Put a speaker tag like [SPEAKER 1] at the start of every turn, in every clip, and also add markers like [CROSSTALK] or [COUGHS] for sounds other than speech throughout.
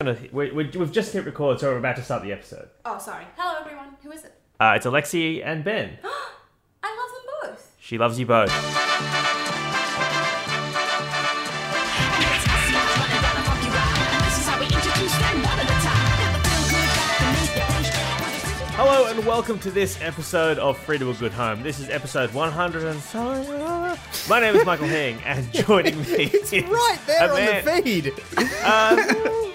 [SPEAKER 1] gonna, we, we, we've just hit record, so we're about to start the episode.
[SPEAKER 2] Oh, sorry. Hello, everyone. Who is it?
[SPEAKER 1] Uh, it's Alexi and Ben. [GASPS]
[SPEAKER 2] I love them both.
[SPEAKER 1] She loves you both. Hello and welcome to this episode of Free to a Good Home. This is episode 100 and so. My name is Michael Hing, and joining me [LAUGHS]
[SPEAKER 3] It's
[SPEAKER 1] is
[SPEAKER 3] right there
[SPEAKER 1] a
[SPEAKER 3] on
[SPEAKER 1] man-
[SPEAKER 3] the feed. [LAUGHS]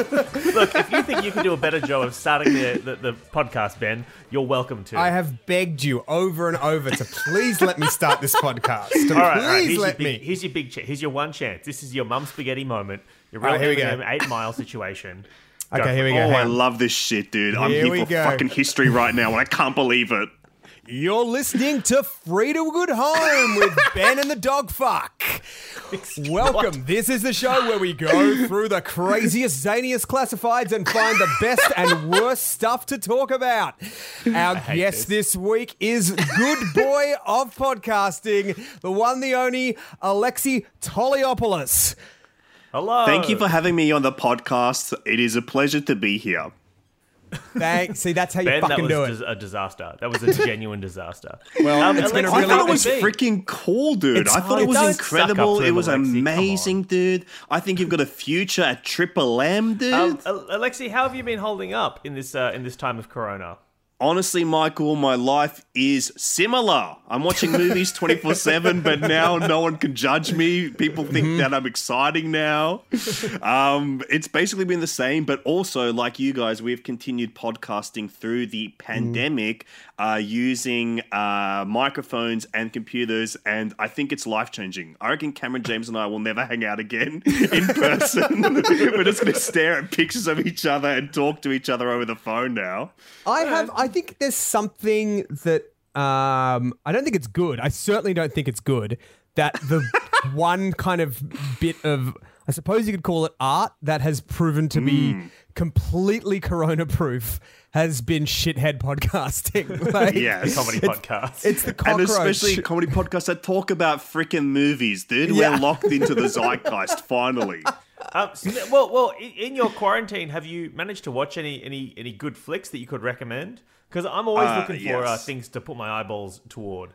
[SPEAKER 3] [LAUGHS]
[SPEAKER 1] Look, if you think you can do a better job of starting the, the, the podcast, Ben, you're welcome to.
[SPEAKER 3] I have begged you over and over to please let me start this podcast. To [LAUGHS]
[SPEAKER 1] All right, all right.
[SPEAKER 3] please
[SPEAKER 1] Here's your
[SPEAKER 3] let
[SPEAKER 1] big,
[SPEAKER 3] me.
[SPEAKER 1] Here's your big. Ch- here's your one chance. This is your mum spaghetti moment. Your
[SPEAKER 3] All
[SPEAKER 1] real
[SPEAKER 3] right, here we go.
[SPEAKER 1] Eight Mile situation. [LAUGHS]
[SPEAKER 3] Okay, here we go.
[SPEAKER 4] Oh, I love this shit, dude. I'm
[SPEAKER 3] Here
[SPEAKER 4] here, for
[SPEAKER 3] go.
[SPEAKER 4] fucking history right now, and I can't believe it.
[SPEAKER 3] You're listening to Free to a Good Home with Ben and the Dog Fuck. Welcome. This is the show where we go through the craziest, zaniest classifieds and find the best and worst stuff to talk about. Our guest
[SPEAKER 1] this.
[SPEAKER 3] this week is good boy of podcasting, the one, the only, Alexi Toliopoulos.
[SPEAKER 1] Hello.
[SPEAKER 4] Thank you for having me on the podcast. It is a pleasure to be here.
[SPEAKER 3] Thanks. [LAUGHS] See, that's how you
[SPEAKER 1] Ben, that
[SPEAKER 3] fucking do it.
[SPEAKER 1] dis- a disaster. That was a [LAUGHS] genuine disaster.
[SPEAKER 3] Well,
[SPEAKER 1] Um,
[SPEAKER 3] it's been a
[SPEAKER 1] Alexi,
[SPEAKER 4] I thought it was freaking cool, dude.
[SPEAKER 3] It's
[SPEAKER 4] I thought it was
[SPEAKER 1] Don't suck up
[SPEAKER 4] incredible. It was
[SPEAKER 1] Alexi.
[SPEAKER 4] Amazing, dude. I think you've got a future at Triple M, dude.
[SPEAKER 1] Um, Alexi, how have you been holding up in this uh, in this time of Corona?
[SPEAKER 4] Honestly, Michael, my life is similar. I'm watching movies 24 7, but now no one can judge me. People think
[SPEAKER 3] Mm-hmm.
[SPEAKER 4] that I'm exciting now. Um, it's basically been the same, but also, like you guys, we've continued podcasting through the pandemic uh, using uh, microphones and computers, and I think it's life changing. I reckon Cameron James and I will never hang out again [LAUGHS] in person. We're just going to stare at pictures of each other and talk to each other over the phone now.
[SPEAKER 3] I have. I think there's something that um, I don't think it's good. I certainly don't think it's good that the [LAUGHS] one kind of bit of I suppose you could call it art that has proven to be
[SPEAKER 4] Hmm.
[SPEAKER 3] completely corona proof has been shithead podcasting. [LAUGHS] Like,
[SPEAKER 4] Yes.
[SPEAKER 1] Comedy podcast.
[SPEAKER 3] It's the
[SPEAKER 4] And especially comedy podcasts that talk about freaking movies, dude.
[SPEAKER 3] Yeah.
[SPEAKER 4] We're locked into the [LAUGHS] zeitgeist finally.
[SPEAKER 1] Um, s- well, well, in your quarantine, have you managed to watch any any any good flicks that you could recommend? Because I'm always
[SPEAKER 4] Uh,
[SPEAKER 1] looking for uh, things to put my eyeballs toward.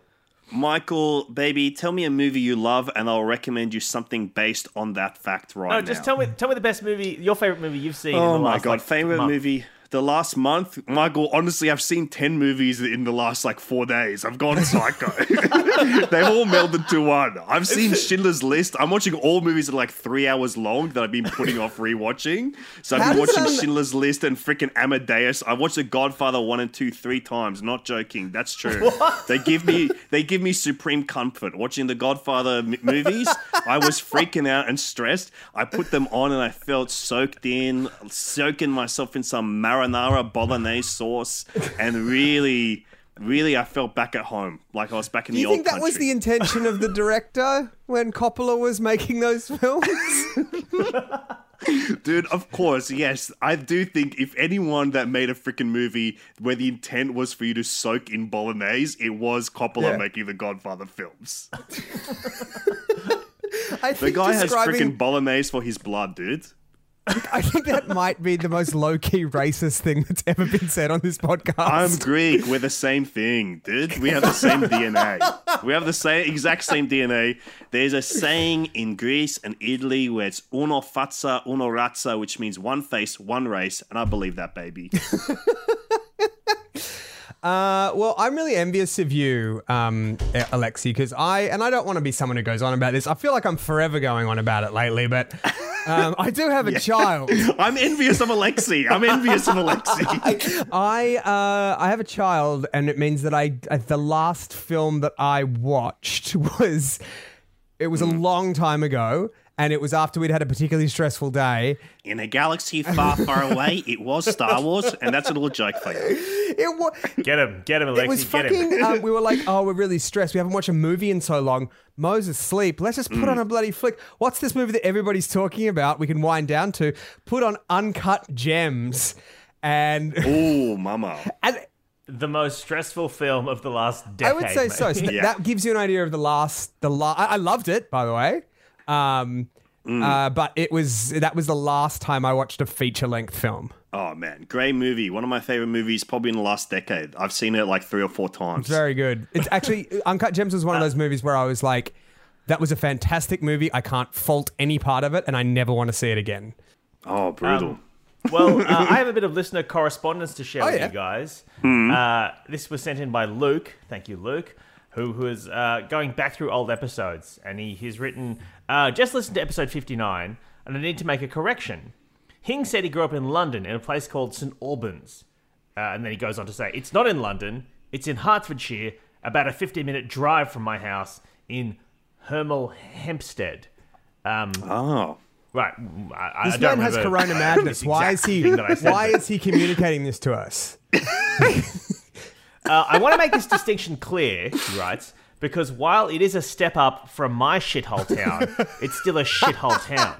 [SPEAKER 4] Michael, baby, tell me a movie you love, and I'll recommend you something based on that fact right
[SPEAKER 1] No,
[SPEAKER 4] now.
[SPEAKER 1] just tell me tell me the best movie, your favorite movie you've seen. in
[SPEAKER 4] Oh my
[SPEAKER 1] last,
[SPEAKER 4] god,
[SPEAKER 1] like,
[SPEAKER 4] favorite
[SPEAKER 1] month.
[SPEAKER 4] movie. The last month, Michael. Honestly, I've seen ten movies in the last like four days. I've gone psycho. [LAUGHS] They've all melded to one. I've seen Schindler's List. I'm watching all movies that are like three hours long that I've been putting off rewatching. So I've
[SPEAKER 3] How
[SPEAKER 4] been watching
[SPEAKER 3] um,
[SPEAKER 4] Schindler's List and freaking Amadeus. I watched The Godfather one and two three times. Not joking. That's true. [LAUGHS] They give me they give me supreme comfort watching the Godfather m- movies. I was freaking out and stressed. I put them on and I felt soaked in, soaking myself in some marinara bolognese sauce, and really, really, I felt back at home, like I was back in
[SPEAKER 3] Do
[SPEAKER 4] the
[SPEAKER 3] you
[SPEAKER 4] old
[SPEAKER 3] think that was the intention of the director when Coppola was making those films? [LAUGHS]
[SPEAKER 4] Dude, of course, yes. I do think if anyone that made a freaking movie where the intent was for you to soak in bolognese, it was Coppola
[SPEAKER 3] Yeah.
[SPEAKER 4] making the Godfather films. [LAUGHS]
[SPEAKER 3] I
[SPEAKER 4] The
[SPEAKER 3] think
[SPEAKER 4] guy has freaking bolognese for his blood, dude.
[SPEAKER 3] I think that might be the most low key racist thing that's ever been said on this podcast.
[SPEAKER 4] I'm Greek. We're the same thing, dude. We have the same [LAUGHS] DNA. We have the same exact same DNA. There's a saying in Greece and Italy where it's uno faccia, uno razza, which means one face, one race, and I believe that, baby. [LAUGHS]
[SPEAKER 3] Uh, well, I'm really envious of you, um, Alexi, because I and I don't want to be someone who goes on about this. I feel like I'm forever going on about it lately, but [LAUGHS] um, I do have a child. [LAUGHS]
[SPEAKER 4] I'm envious of Alexi. I'm envious of Alexi. [LAUGHS]
[SPEAKER 3] I uh, I have a child, and it means that I uh, the last film that I watched was it was a long time ago, and it was after we'd had a particularly stressful day.
[SPEAKER 4] In a galaxy far, far away, it was Star Wars, and that's a little joke for you.
[SPEAKER 3] It was.
[SPEAKER 1] Get him, get him, Alexi,
[SPEAKER 3] It was
[SPEAKER 1] get him.
[SPEAKER 3] fucking. Um, we were like, oh, we're really stressed. We haven't watched a movie in so long. Moses sleep. Let's just put on a bloody flick. What's this movie that everybody's talking about? We can wind down to. Put on Uncut Gems, and [LAUGHS]
[SPEAKER 4] Oh, mama.
[SPEAKER 3] and
[SPEAKER 1] The most stressful film of the last decade.
[SPEAKER 3] I would say so.
[SPEAKER 1] mate.
[SPEAKER 3] So th-
[SPEAKER 4] Yeah.
[SPEAKER 3] that gives you an idea of the last. The la- I-, I loved it, by the way. Um, Uh, but it was that was the last time I watched a feature length film.
[SPEAKER 4] Oh man, great movie. One of my favorite movies, probably in the last decade. I've seen it like three or four times.
[SPEAKER 3] Very good. It's actually [LAUGHS] Uncut Gems was one of those movies where I was like, that was a fantastic movie. I can't fault any part of it, and I never want to see it again.
[SPEAKER 4] oh, brutal.
[SPEAKER 1] Um, Well, [LAUGHS] uh, I have a bit of listener correspondence to share
[SPEAKER 3] Oh,
[SPEAKER 1] with
[SPEAKER 3] yeah.
[SPEAKER 1] you guys. Uh, this was sent in by Luke. Thank you, Luke, who, who is uh, going back through old episodes. And he, he's written, uh, just listen to episode 59, and I need to make a correction. Hing said he grew up in London in a place called St. Albans. Uh, and then he goes on to say, it's not in London, it's in Hertfordshire, about a 15 minute drive from my house in Hemel Hempstead. Um,
[SPEAKER 4] oh.
[SPEAKER 1] Right. I, I
[SPEAKER 3] This
[SPEAKER 1] don't
[SPEAKER 3] man has
[SPEAKER 1] remember
[SPEAKER 3] Corona [LAUGHS] madness.
[SPEAKER 1] this
[SPEAKER 3] Why is he?
[SPEAKER 1] thing that I said,
[SPEAKER 3] Why is he communicating this to us? [LAUGHS]
[SPEAKER 1] Uh, I want to make this distinction clear, he writes, because while it is a step up from my shithole town, [LAUGHS] it's still a shithole town.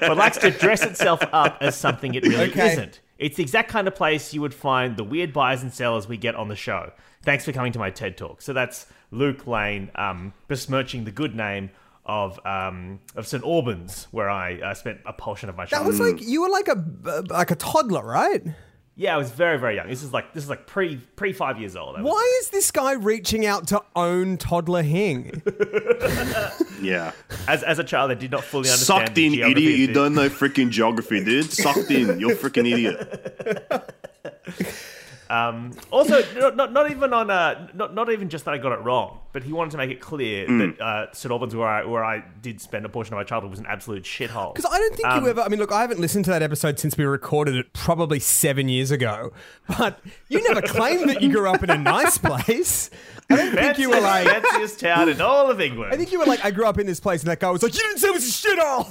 [SPEAKER 1] but likes to dress itself up as something it really
[SPEAKER 3] Okay.
[SPEAKER 1] isn't. It's the exact kind of place you would find the weird buyers and sellers we get on the show. Thanks for coming to my TED Talk. So that's Luke Lane um, besmirching the good name of um, of St Albans, where I uh, spent a portion of my
[SPEAKER 3] That
[SPEAKER 1] childhood.
[SPEAKER 3] was like you were like a like a toddler, right?
[SPEAKER 1] Yeah, I was very very young. This is like this is like pre pre five years old. I was-
[SPEAKER 3] Why is this guy reaching out to own toddler Hing? [LAUGHS]
[SPEAKER 4] Yeah.
[SPEAKER 1] As, as a child, I did not fully understand.
[SPEAKER 4] Sucked
[SPEAKER 1] the
[SPEAKER 4] in,
[SPEAKER 1] geography
[SPEAKER 4] idiot.
[SPEAKER 1] of
[SPEAKER 4] You
[SPEAKER 1] the-
[SPEAKER 4] don't know freaking geography, dude. Sucked in. You're freaking idiot. [LAUGHS]
[SPEAKER 1] Also, not, not, not even on uh, not not even just that I got it wrong, but he wanted to make it clear
[SPEAKER 4] Mm.
[SPEAKER 1] that uh, St Albans, where I where I did spend a portion of my childhood, was an absolute shithole.
[SPEAKER 3] Because I don't think
[SPEAKER 1] Um,
[SPEAKER 3] you ever. I mean, look, I haven't listened to that episode since we recorded it probably seven years ago. But you never claimed that you grew up in a nice place. I don't think you were like.
[SPEAKER 1] fanciest town in all of England.
[SPEAKER 3] I think you were like, I grew up in this place, and that guy was like, you didn't say it was a shithole.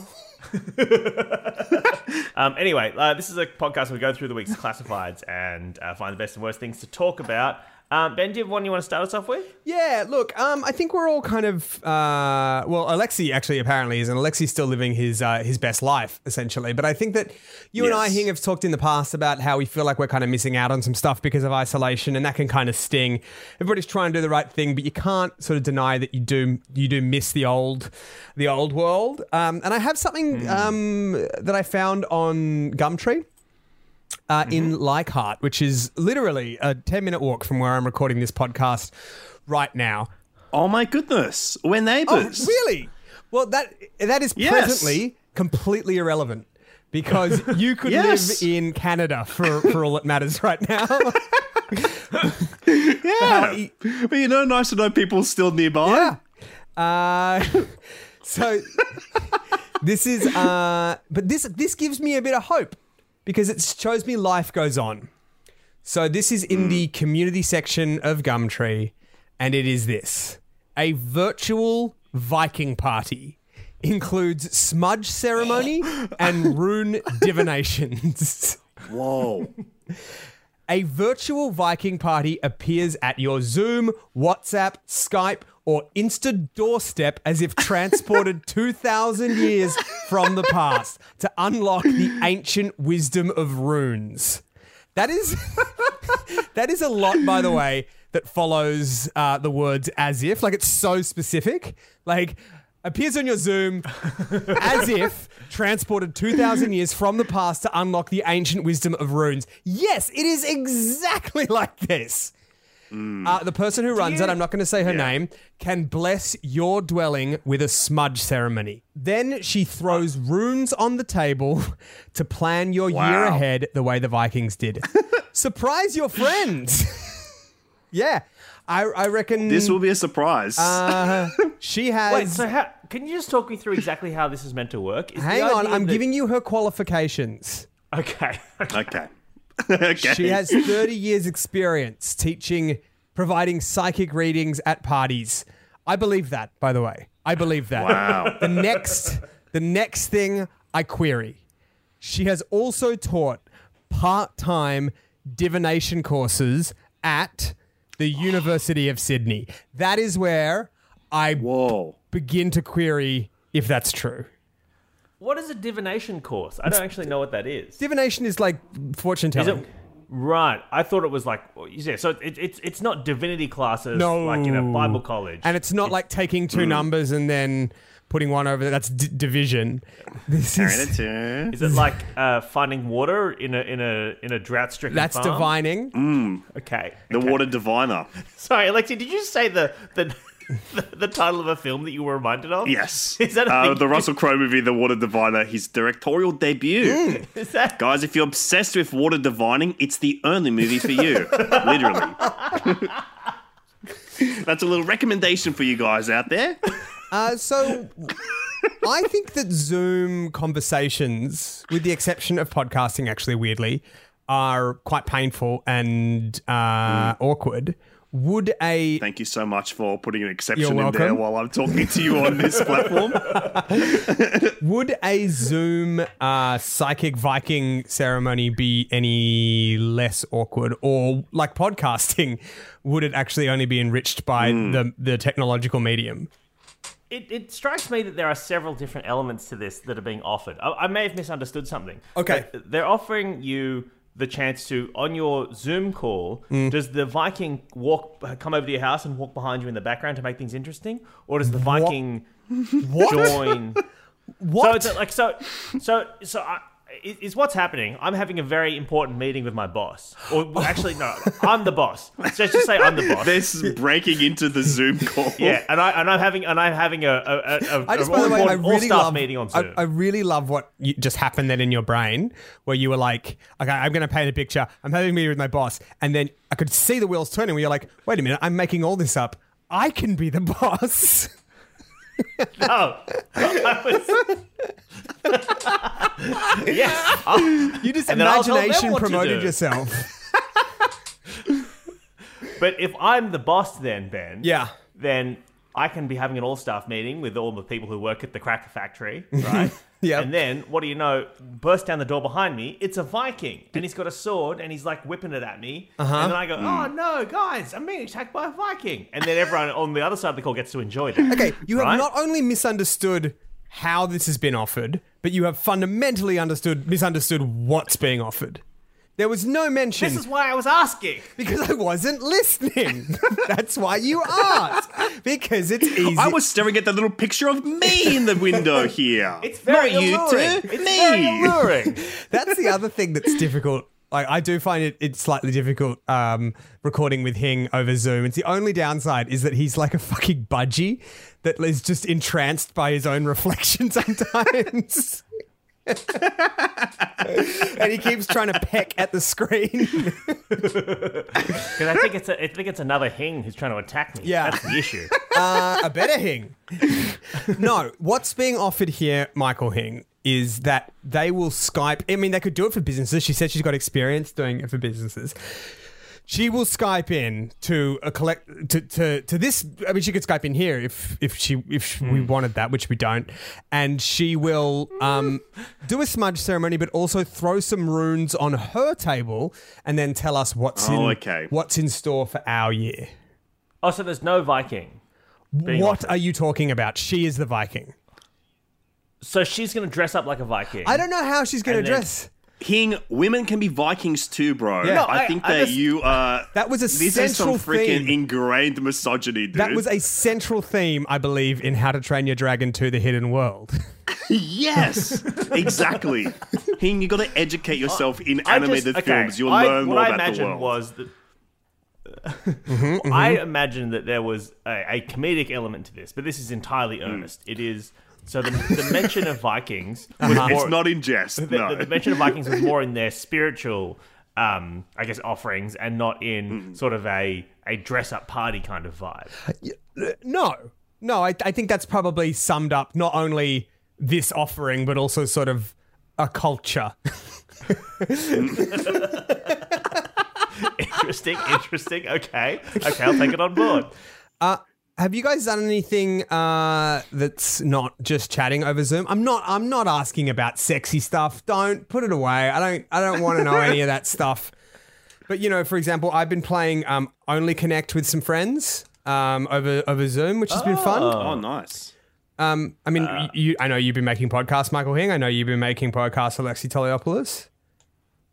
[SPEAKER 3] [LAUGHS]
[SPEAKER 1] Um, anyway, uh, this is a podcast where we go through the week's classifieds and uh, find the best and worst things to talk about. Um, ben, do you have one you want to start us off with?
[SPEAKER 3] Yeah, look, um, I think we're all kind of uh, well. Alexi actually apparently is, and Alexi's still living his uh, his best life essentially. But I think that you and I,
[SPEAKER 4] Yes.
[SPEAKER 3] Hing, have talked in the past about how we feel like we're kind of missing out on some stuff because of isolation, and that can kind of sting. Everybody's trying to do the right thing, but you can't sort of deny that you do you do miss the old the old world. Um, and I have something um, that I found on Gumtree uh, in Leichhardt, which is literally a 10 minute walk from where I'm recording this podcast right now.
[SPEAKER 4] Oh my goodness. We're
[SPEAKER 3] Oh,
[SPEAKER 4] neighbors.
[SPEAKER 3] really? Well, that that is
[SPEAKER 4] Yes.
[SPEAKER 3] presently completely irrelevant because [LAUGHS] you could
[SPEAKER 4] Yes.
[SPEAKER 3] live in Canada for, for all that matters right now. [LAUGHS]
[SPEAKER 4] Yeah. But you know, nice to know people still nearby.
[SPEAKER 3] Yeah. Uh, [LAUGHS] so this is, uh, but this this gives me a bit of hope because it shows me life goes on. So this is in mm. the community section of Gumtree, and it is this: a virtual Viking party includes smudge ceremony [GASPS] and rune divinations.
[SPEAKER 4] Whoa.
[SPEAKER 3] A virtual Viking party appears at your Zoom, WhatsApp, Skype, or Insta doorstep as if transported [LAUGHS] 2,000 years from the past to unlock the ancient wisdom of runes. That is, [LAUGHS] that is a lot, by the way, that follows uh, the words as if. Like, it's so specific. Like, appears on your Zoom as if transported 2,000 years from the past to unlock the ancient wisdom of runes. Yes, it is exactly [LAUGHS] like this. Uh, the person who runs it, I'm not going to say her
[SPEAKER 1] Yeah.
[SPEAKER 3] name, can bless your dwelling with a smudge ceremony. Then she throws runes on the table [LAUGHS] to plan your year
[SPEAKER 4] Wow.
[SPEAKER 3] ahead the way the Vikings did. [LAUGHS] Surprise your friends. [LAUGHS] yeah, I, I reckon
[SPEAKER 4] This will be a surprise.
[SPEAKER 3] uh, she has.
[SPEAKER 1] Wait, so how, can you just talk me through exactly how this is meant to work? Is the
[SPEAKER 3] hang on,
[SPEAKER 1] idea
[SPEAKER 3] I'm
[SPEAKER 1] that-
[SPEAKER 3] giving you her qualifications.
[SPEAKER 1] Okay.
[SPEAKER 4] okay. okay. [LAUGHS]
[SPEAKER 3] She has 30 years experience teaching, providing psychic readings at parties. I believe that, by the way. I believe that.
[SPEAKER 4] Wow.
[SPEAKER 3] The next the next thing I query. She has also taught part-time divination courses at the University of Sydney. That is where I
[SPEAKER 4] Whoa.
[SPEAKER 3] begin to query if that's true.
[SPEAKER 1] What is a divination course? I don't actually know what that is.
[SPEAKER 3] Divination is like fortune
[SPEAKER 1] Is
[SPEAKER 3] telling.
[SPEAKER 1] it right? I thought it was like yeah. So it, it's it's not divinity classes
[SPEAKER 3] No.
[SPEAKER 1] like in a Bible college.
[SPEAKER 3] And it's not like taking two
[SPEAKER 1] Mm.
[SPEAKER 3] numbers and then putting one over. That's d- division. [LAUGHS] This is
[SPEAKER 4] Ta-da-ta.
[SPEAKER 1] Is it like uh, finding water in a in a in a drought stricken
[SPEAKER 3] that's
[SPEAKER 1] farm?
[SPEAKER 3] divining.
[SPEAKER 1] Okay.
[SPEAKER 4] The
[SPEAKER 1] okay.
[SPEAKER 4] water diviner. [LAUGHS]
[SPEAKER 1] Sorry, Alexi, did you say the the, [LAUGHS] the the title of a film that you were reminded of?
[SPEAKER 4] Yes. [LAUGHS]
[SPEAKER 1] Is that a
[SPEAKER 4] uh,
[SPEAKER 1] thing?
[SPEAKER 4] the Russell Crowe movie, The Water Diviner, his directorial debut? [LAUGHS]
[SPEAKER 1] Is that
[SPEAKER 4] Guys, if you're obsessed with water divining, it's the only movie for you. Literally. That's a little recommendation for you guys out there.
[SPEAKER 3] Uh, so I think that Zoom conversations, with the exception of podcasting, actually weirdly, are quite painful and uh, awkward. Would a
[SPEAKER 4] Thank you so much for putting an exception in there while I'm talking to you on this [LAUGHS] platform. [LAUGHS]
[SPEAKER 3] would a Zoom uh, psychic Viking ceremony be any less awkward, or like podcasting, [LAUGHS] would it actually only be enriched by the the technological medium?
[SPEAKER 1] it, it strikes me that there are several different elements to this that are being offered. I, I may have misunderstood something.
[SPEAKER 3] Okay.
[SPEAKER 1] They're offering you the chance to on your Zoom call.
[SPEAKER 3] Mm.
[SPEAKER 1] Does the Viking walk come over to your house and walk behind you in the background to make things interesting, or does the Viking [LAUGHS] join? [LAUGHS]
[SPEAKER 3] What?
[SPEAKER 1] So it's like so so so. I, is is what's happening? I'm having a very important meeting with my boss. Or well, actually, no, [LAUGHS] I'm the boss. So let's just say I'm the boss.
[SPEAKER 4] This is breaking into the Zoom call.
[SPEAKER 1] Yeah, and I and I'm having and I'm having a a, a, a
[SPEAKER 3] I just,
[SPEAKER 1] a
[SPEAKER 3] by the way, I
[SPEAKER 1] all
[SPEAKER 3] really
[SPEAKER 1] staff
[SPEAKER 3] love.
[SPEAKER 1] meeting on
[SPEAKER 3] I,
[SPEAKER 1] Zoom.
[SPEAKER 3] I really love what you, just happened then in your brain, where you were like, "Okay, I'm going to paint a picture. I'm having a meeting with my boss," and then I could see the wheels turning. Where you're like, "Wait a minute, I'm making all this up. I can be the [LAUGHS] boss." [LAUGHS]
[SPEAKER 1] no, I was. [LAUGHS] yes, I'll-
[SPEAKER 3] You just
[SPEAKER 1] And then I'll tell them
[SPEAKER 3] imagination
[SPEAKER 1] what to
[SPEAKER 3] promoted
[SPEAKER 1] do.
[SPEAKER 3] yourself. [LAUGHS]
[SPEAKER 1] but if I'm the boss, then Ben,
[SPEAKER 3] Yeah.
[SPEAKER 1] then I can be having an all staff meeting with all the people who work at the cracker factory, [LAUGHS] right?
[SPEAKER 3] yeah.
[SPEAKER 1] And then, what do you know? Burst down the door behind me. It's a Viking, and he's got a sword, and he's like whipping it at me.
[SPEAKER 3] Uh-huh.
[SPEAKER 1] And then I go,
[SPEAKER 3] Hmm.
[SPEAKER 1] "Oh no, guys! I'm being attacked by a Viking!" And then everyone [LAUGHS] on the other side of the call gets to enjoy that.
[SPEAKER 3] Okay, you have
[SPEAKER 1] Right?
[SPEAKER 3] not only misunderstood how this has been offered, but you have fundamentally understood misunderstood what's being offered. There was no mention
[SPEAKER 1] This is why I was asking.
[SPEAKER 3] because I wasn't listening. [LAUGHS] That's why you asked. Because it's easy.
[SPEAKER 4] I was staring at the little picture of me in the window [LAUGHS] here.
[SPEAKER 1] It's very
[SPEAKER 4] Not you
[SPEAKER 1] alluring.
[SPEAKER 4] two.
[SPEAKER 1] It's
[SPEAKER 4] me.
[SPEAKER 1] very alluring. [LAUGHS]
[SPEAKER 3] That's the other thing that's difficult. Like I do find it it's slightly difficult um, recording with Hing over Zoom. It's the only downside is that he's like a fucking budgie that is just entranced by his own reflection sometimes. [LAUGHS] and he keeps trying to peck at the screen. [LAUGHS]
[SPEAKER 1] Because I think it's a, I think it's another Hing who's trying to attack me.
[SPEAKER 3] Yeah.
[SPEAKER 1] that's the issue. [LAUGHS]
[SPEAKER 3] uh, a better Hing. no, what's being offered here, Michael Hing, is that they will Skype. I mean, they could do it for businesses. She said she's got experience doing it for businesses. She will Skype in to a collect to, to to this. I mean, she could Skype in here if if she if we wanted that, which we don't. And she will um, do a smudge ceremony, but also throw some runes on her table, and then tell us what's
[SPEAKER 4] Oh,
[SPEAKER 3] in
[SPEAKER 4] okay.
[SPEAKER 3] what's in store for our year.
[SPEAKER 1] Oh, so there's no Viking. being
[SPEAKER 3] What are you talking about? She is the Viking.
[SPEAKER 1] So she's going to dress up like a Viking.
[SPEAKER 3] I don't know how she's going to
[SPEAKER 1] And then-
[SPEAKER 3] dress.
[SPEAKER 4] King, women can be Vikings too, bro.
[SPEAKER 3] Yeah. No,
[SPEAKER 4] I
[SPEAKER 1] I-
[SPEAKER 4] think
[SPEAKER 1] I
[SPEAKER 4] that
[SPEAKER 1] just-
[SPEAKER 4] you are.
[SPEAKER 3] That was a
[SPEAKER 4] this is some
[SPEAKER 3] central
[SPEAKER 4] freaking
[SPEAKER 3] theme.
[SPEAKER 4] ingrained misogyny, dude.
[SPEAKER 3] That was a central theme, I believe, in How to Train Your Dragon to the Hidden World. [LAUGHS]
[SPEAKER 4] yes, exactly. King, you got to educate yourself in
[SPEAKER 1] I just-
[SPEAKER 4] animated
[SPEAKER 1] okay,
[SPEAKER 4] films. You'll
[SPEAKER 1] I-
[SPEAKER 4] learn more
[SPEAKER 1] I
[SPEAKER 4] about the
[SPEAKER 1] imagined
[SPEAKER 4] world.
[SPEAKER 1] was that. [LAUGHS]
[SPEAKER 3] Mm-hmm,
[SPEAKER 1] I imagined that there was a, a comedic element to this, but this is entirely earnest. It is so the, the mention of Vikings [LAUGHS] was more,
[SPEAKER 4] it's not in jest.
[SPEAKER 1] the,
[SPEAKER 4] no.
[SPEAKER 1] the, the mention of Vikings was more in their spiritual, um, I guess, offerings, and not in sort of a a dress up party kind of vibe.
[SPEAKER 3] no, no, I, I think that's probably summed up not only this offering, but also sort of a culture. [LAUGHS] [LAUGHS]
[SPEAKER 1] interesting, interesting. Okay, okay, I'll take it on board.
[SPEAKER 3] Have you guys done anything uh, that's not just chatting over Zoom? I'm not. I'm not asking about sexy stuff. Don't put it away. I don't. I don't want to know any of that [LAUGHS] stuff. But you know, for example, I've been playing um, Only Connect with some friends um, over over Zoom, which has been fun.
[SPEAKER 4] oh, nice.
[SPEAKER 3] Um, I mean, y- you. I know you've been making podcasts, Michael Hing. I know you've been making podcasts, Alexi Toliopoulos.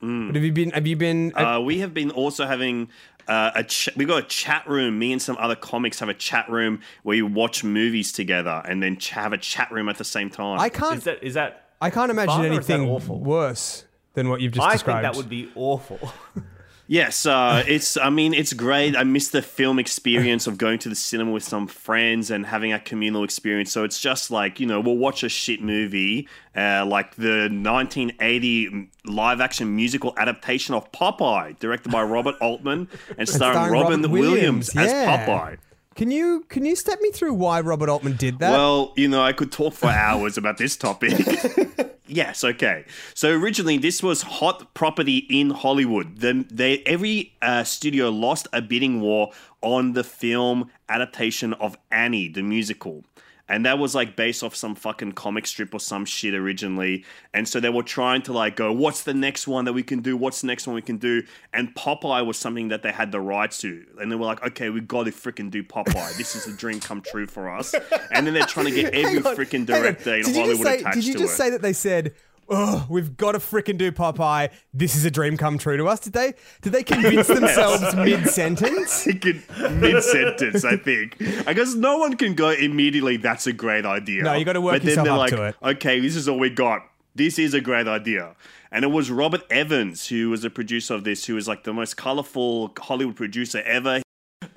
[SPEAKER 3] But have you been? Have you been?
[SPEAKER 4] Uh, we have been also having uh, a ch- we got a chat room. Me and some other comics have a chat room where you watch movies together and then ch- have a chat room at the same time.
[SPEAKER 3] I can't.
[SPEAKER 1] Is that is that?
[SPEAKER 3] I can't imagine
[SPEAKER 1] fun or is that
[SPEAKER 3] anything
[SPEAKER 1] awful?
[SPEAKER 3] worse than what you've just
[SPEAKER 1] I
[SPEAKER 3] described.
[SPEAKER 1] think that would be awful. [LAUGHS]
[SPEAKER 4] Yes, uh, it's. I mean, it's great. I miss the film experience of going to the cinema with some friends and having a communal experience. So it's just like you know, we'll watch a shit movie, uh, like the 1980 live-action musical adaptation of Popeye, directed by Robert Altman and [LAUGHS] starring,
[SPEAKER 3] starring
[SPEAKER 4] Robin Williams,
[SPEAKER 3] Williams,
[SPEAKER 4] as. Popeye.
[SPEAKER 3] Can you can you step me through why Robert Altman did that?
[SPEAKER 4] Well, you know, I could talk for hours about this topic. [LAUGHS] yes, okay. So originally, this was hot property in Hollywood. The, they every uh, studio lost a bidding war on the film adaptation of Annie, the musical. And that was like based off some fucking comic strip or some shit originally. And so they were trying to like go, what's the next one that we can do? What's the next one we can do? And Popeye was something that they had the rights to. And they were like, okay, we got to freaking do Popeye. This is a dream come true for us. And then they're trying to get [LAUGHS] every freaking director in
[SPEAKER 3] Did you just
[SPEAKER 4] Hollywood
[SPEAKER 3] say-
[SPEAKER 4] attached
[SPEAKER 3] Did you
[SPEAKER 4] to
[SPEAKER 3] just say that they said, "Oh, we've got to frickin' do Popeye. This is a dream come true to us." Did they? Did they convince [LAUGHS] themselves mid sentence? [LAUGHS]
[SPEAKER 4] mid sentence, I think. I guess no one can go immediately. That's a great idea.
[SPEAKER 3] No, you gotta work
[SPEAKER 4] but then
[SPEAKER 3] yourself
[SPEAKER 4] they're
[SPEAKER 3] up
[SPEAKER 4] like,
[SPEAKER 3] to it.
[SPEAKER 4] Okay, this is all we got. This is a great idea. And it was Robert Evans who was a producer of this, who was like the most colorful Hollywood producer ever.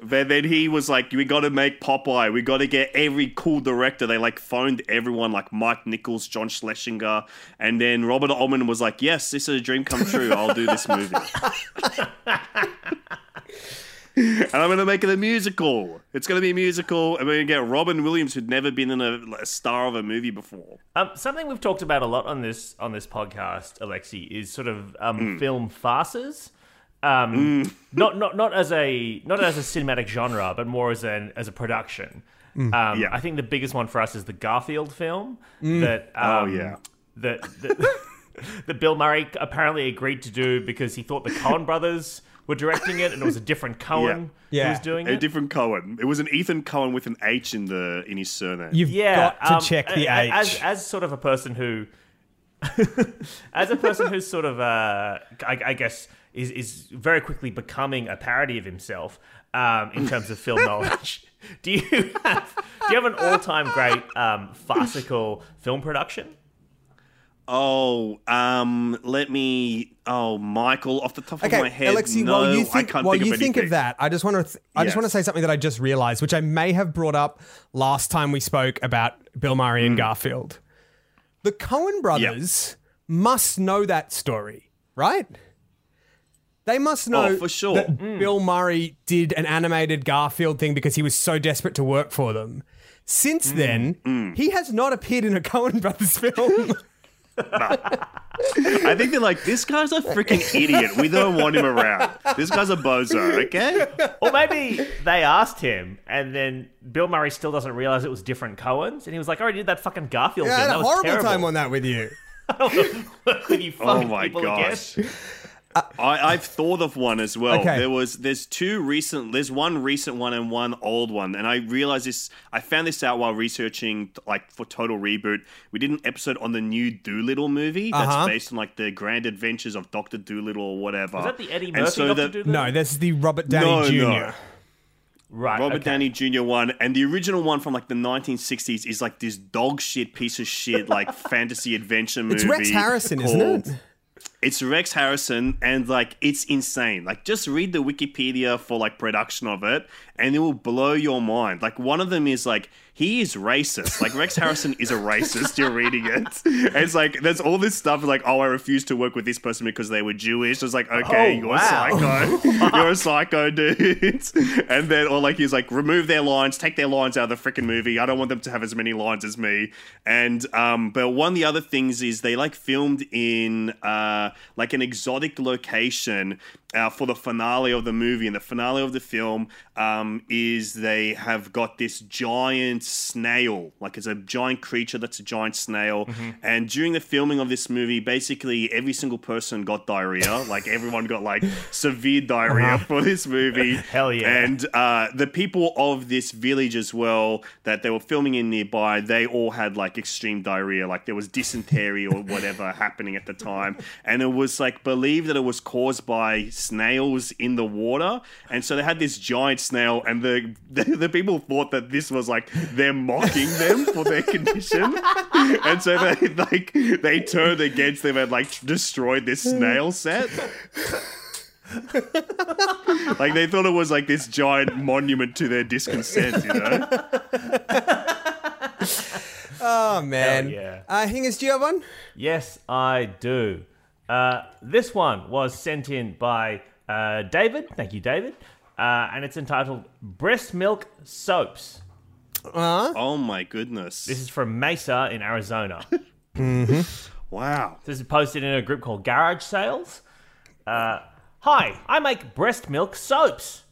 [SPEAKER 4] But then he was like, "We got to make Popeye. We got to get every cool director." They like phoned everyone, like Mike Nichols, John Schlesinger, and then Robert Altman was like, "Yes, this is a dream come true. I'll do this movie." [LAUGHS] and I'm going to make it a musical. It's going to be a musical, and we're going to get Robin Williams, who'd never been in a, a star of a movie before.
[SPEAKER 1] Um, something we've talked about a lot on this on this podcast, Alexi, is sort of um,
[SPEAKER 4] Mm.
[SPEAKER 1] film farces. Um, not not not as a not as a cinematic genre, but more as an as a production. Um,
[SPEAKER 4] Mm. Yeah.
[SPEAKER 1] I think the biggest one for us is the Garfield film. That
[SPEAKER 4] Oh,
[SPEAKER 1] um,
[SPEAKER 4] yeah.
[SPEAKER 1] that that, [LAUGHS] that Bill Murray apparently agreed to do because he thought the Coen brothers were directing it, and it was a different Coen
[SPEAKER 3] Yeah.
[SPEAKER 1] who was doing
[SPEAKER 4] A
[SPEAKER 1] it.
[SPEAKER 4] different Cohen. It was an Ethan Cohen with an H in the in his surname.
[SPEAKER 3] You've
[SPEAKER 1] yeah,
[SPEAKER 3] got to
[SPEAKER 1] um,
[SPEAKER 3] check the
[SPEAKER 1] a-
[SPEAKER 3] H.
[SPEAKER 1] As, as sort of a person who, [LAUGHS] as a person who's sort of, uh, I, I guess, is is very quickly becoming a parody of himself um, in terms of film [LAUGHS] knowledge. [LAUGHS] Do you have do you have an all time great um, farcical film production?
[SPEAKER 4] Oh, um, let me. Oh, Michael, off the top
[SPEAKER 3] Okay,
[SPEAKER 4] of my head,
[SPEAKER 3] Alexi,
[SPEAKER 4] no,
[SPEAKER 3] while you
[SPEAKER 4] I
[SPEAKER 3] think,
[SPEAKER 4] can't
[SPEAKER 3] while
[SPEAKER 4] think
[SPEAKER 3] you
[SPEAKER 4] of
[SPEAKER 3] think of that, I just want to th- I just want to say something that I just realized, which I may have brought up last time we spoke about Bill Murray
[SPEAKER 4] Hmm.
[SPEAKER 3] and Garfield. The Coen brothers must know that story, right? They must know
[SPEAKER 4] Oh, for sure.
[SPEAKER 3] that Bill Murray did an animated Garfield thing because he was so desperate to work for them. Since then,
[SPEAKER 4] Hmm.
[SPEAKER 3] he has not appeared in a Coen brothers film. [LAUGHS]
[SPEAKER 4] I think they're like, this guy's a freaking idiot. We don't want him around. This guy's a bozo, okay?
[SPEAKER 1] Or maybe they asked him, and then Bill Murray still doesn't realize it was different Coens, and he was like, "I already did that fucking Garfield
[SPEAKER 3] I
[SPEAKER 1] thing.
[SPEAKER 3] had
[SPEAKER 1] That
[SPEAKER 3] a horrible
[SPEAKER 1] terrible.
[SPEAKER 3] time on that with you. [LAUGHS]
[SPEAKER 1] With you
[SPEAKER 4] Oh my
[SPEAKER 1] people
[SPEAKER 4] gosh.
[SPEAKER 1] again.
[SPEAKER 4] I, I've thought of one as well.
[SPEAKER 3] Okay.
[SPEAKER 4] There was there's two recent there's one recent one and one old one. And I realized this I found this out while researching like for Total Reboot. We did an episode on the new Dolittle movie that's
[SPEAKER 3] Uh-huh.
[SPEAKER 4] based on like the grand adventures of Doctor Dolittle or whatever.
[SPEAKER 1] Is that the Eddie Murphy
[SPEAKER 4] so
[SPEAKER 1] Doctor Dolittle?
[SPEAKER 3] No, this is the Robert Downey
[SPEAKER 4] No,
[SPEAKER 3] Jr.
[SPEAKER 4] no.
[SPEAKER 1] Right.
[SPEAKER 4] Robert
[SPEAKER 1] okay.
[SPEAKER 4] Downey Jr. one, and the original one from like the 1960s is like this dog shit piece of shit like [LAUGHS] fantasy adventure movie.
[SPEAKER 3] It's Rex Harrison, isn't it?
[SPEAKER 4] It's Rex Harrison, and like it's insane. Like just read the Wikipedia for like production of it, and it will blow your mind. Like one of them is like he is racist. Like Rex [LAUGHS] Harrison is a racist. You're reading it. And it's like there's all this stuff like oh I refuse to work with this person because they were Jewish. It's like okay
[SPEAKER 1] Oh,
[SPEAKER 4] you're
[SPEAKER 1] wow.
[SPEAKER 4] a psycho. [LAUGHS] you're a psycho dude. and then or like he's like remove their lines, take their lines out of the freaking movie. I don't want them to have as many lines as me. And um, but one of the other things is they like filmed in uh like an exotic location uh, for the finale of the movie and the finale of the film. Um, is they have got this giant snail, like it's a giant creature that's a giant snail.
[SPEAKER 1] Mm-hmm.
[SPEAKER 4] And during the filming of this movie, basically every single person got diarrhea. [LAUGHS] like everyone got like severe diarrhea for this movie.
[SPEAKER 1] Uh-huh. [LAUGHS] Hell yeah.
[SPEAKER 4] And uh, the people of this village as well that they were filming in nearby, they all had like extreme diarrhea. Like there was dysentery or whatever [LAUGHS] happening at the time. And it was like believed that it was caused by snails in the water. And so they had this giant snail, and the, the, the people thought that this was like they're mocking them for their condition. And so they like they turned against them and like destroyed this snail set. like they thought it was like this giant monument to their discontent, you know?
[SPEAKER 3] Oh man.
[SPEAKER 1] yeah.
[SPEAKER 3] Uh, Hingers, do you have one?
[SPEAKER 1] Yes, I do. Uh, this one was sent in by uh, David. Thank you, David. Uh, and it's entitled Breast Milk Soaps.
[SPEAKER 4] Oh my goodness.
[SPEAKER 1] This is from Mesa in Arizona. [LAUGHS]
[SPEAKER 4] wow.
[SPEAKER 1] This is posted in a group called Garage Sales. Uh, Hi, I make breast milk soaps.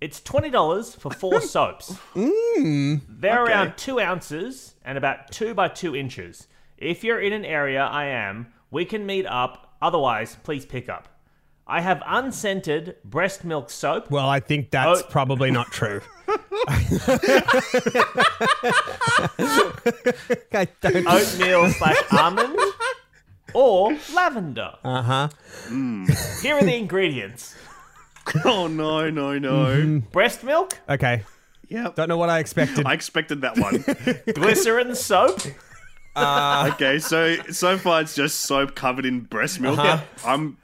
[SPEAKER 1] It's twenty dollars for four [LAUGHS] soaps. They're
[SPEAKER 4] Okay.
[SPEAKER 1] around two ounces and about two by two inches. If you're in an area I am, we can meet up. Otherwise, please pick up. I have unscented breast milk soap.
[SPEAKER 3] Well, I think that's
[SPEAKER 1] Oh.
[SPEAKER 3] probably not true. [LAUGHS] [LAUGHS] I don't.
[SPEAKER 1] oatmeal slash almond or lavender.
[SPEAKER 3] Uh huh.
[SPEAKER 1] Here are the ingredients: [LAUGHS]
[SPEAKER 4] Oh no, no, no.
[SPEAKER 1] breast milk,
[SPEAKER 3] Okay.
[SPEAKER 4] Yep.
[SPEAKER 3] Don't know what I expected.
[SPEAKER 4] I expected that one.
[SPEAKER 1] glycerin soap,
[SPEAKER 4] okay, so so far it's just soap covered in breast milk. I'm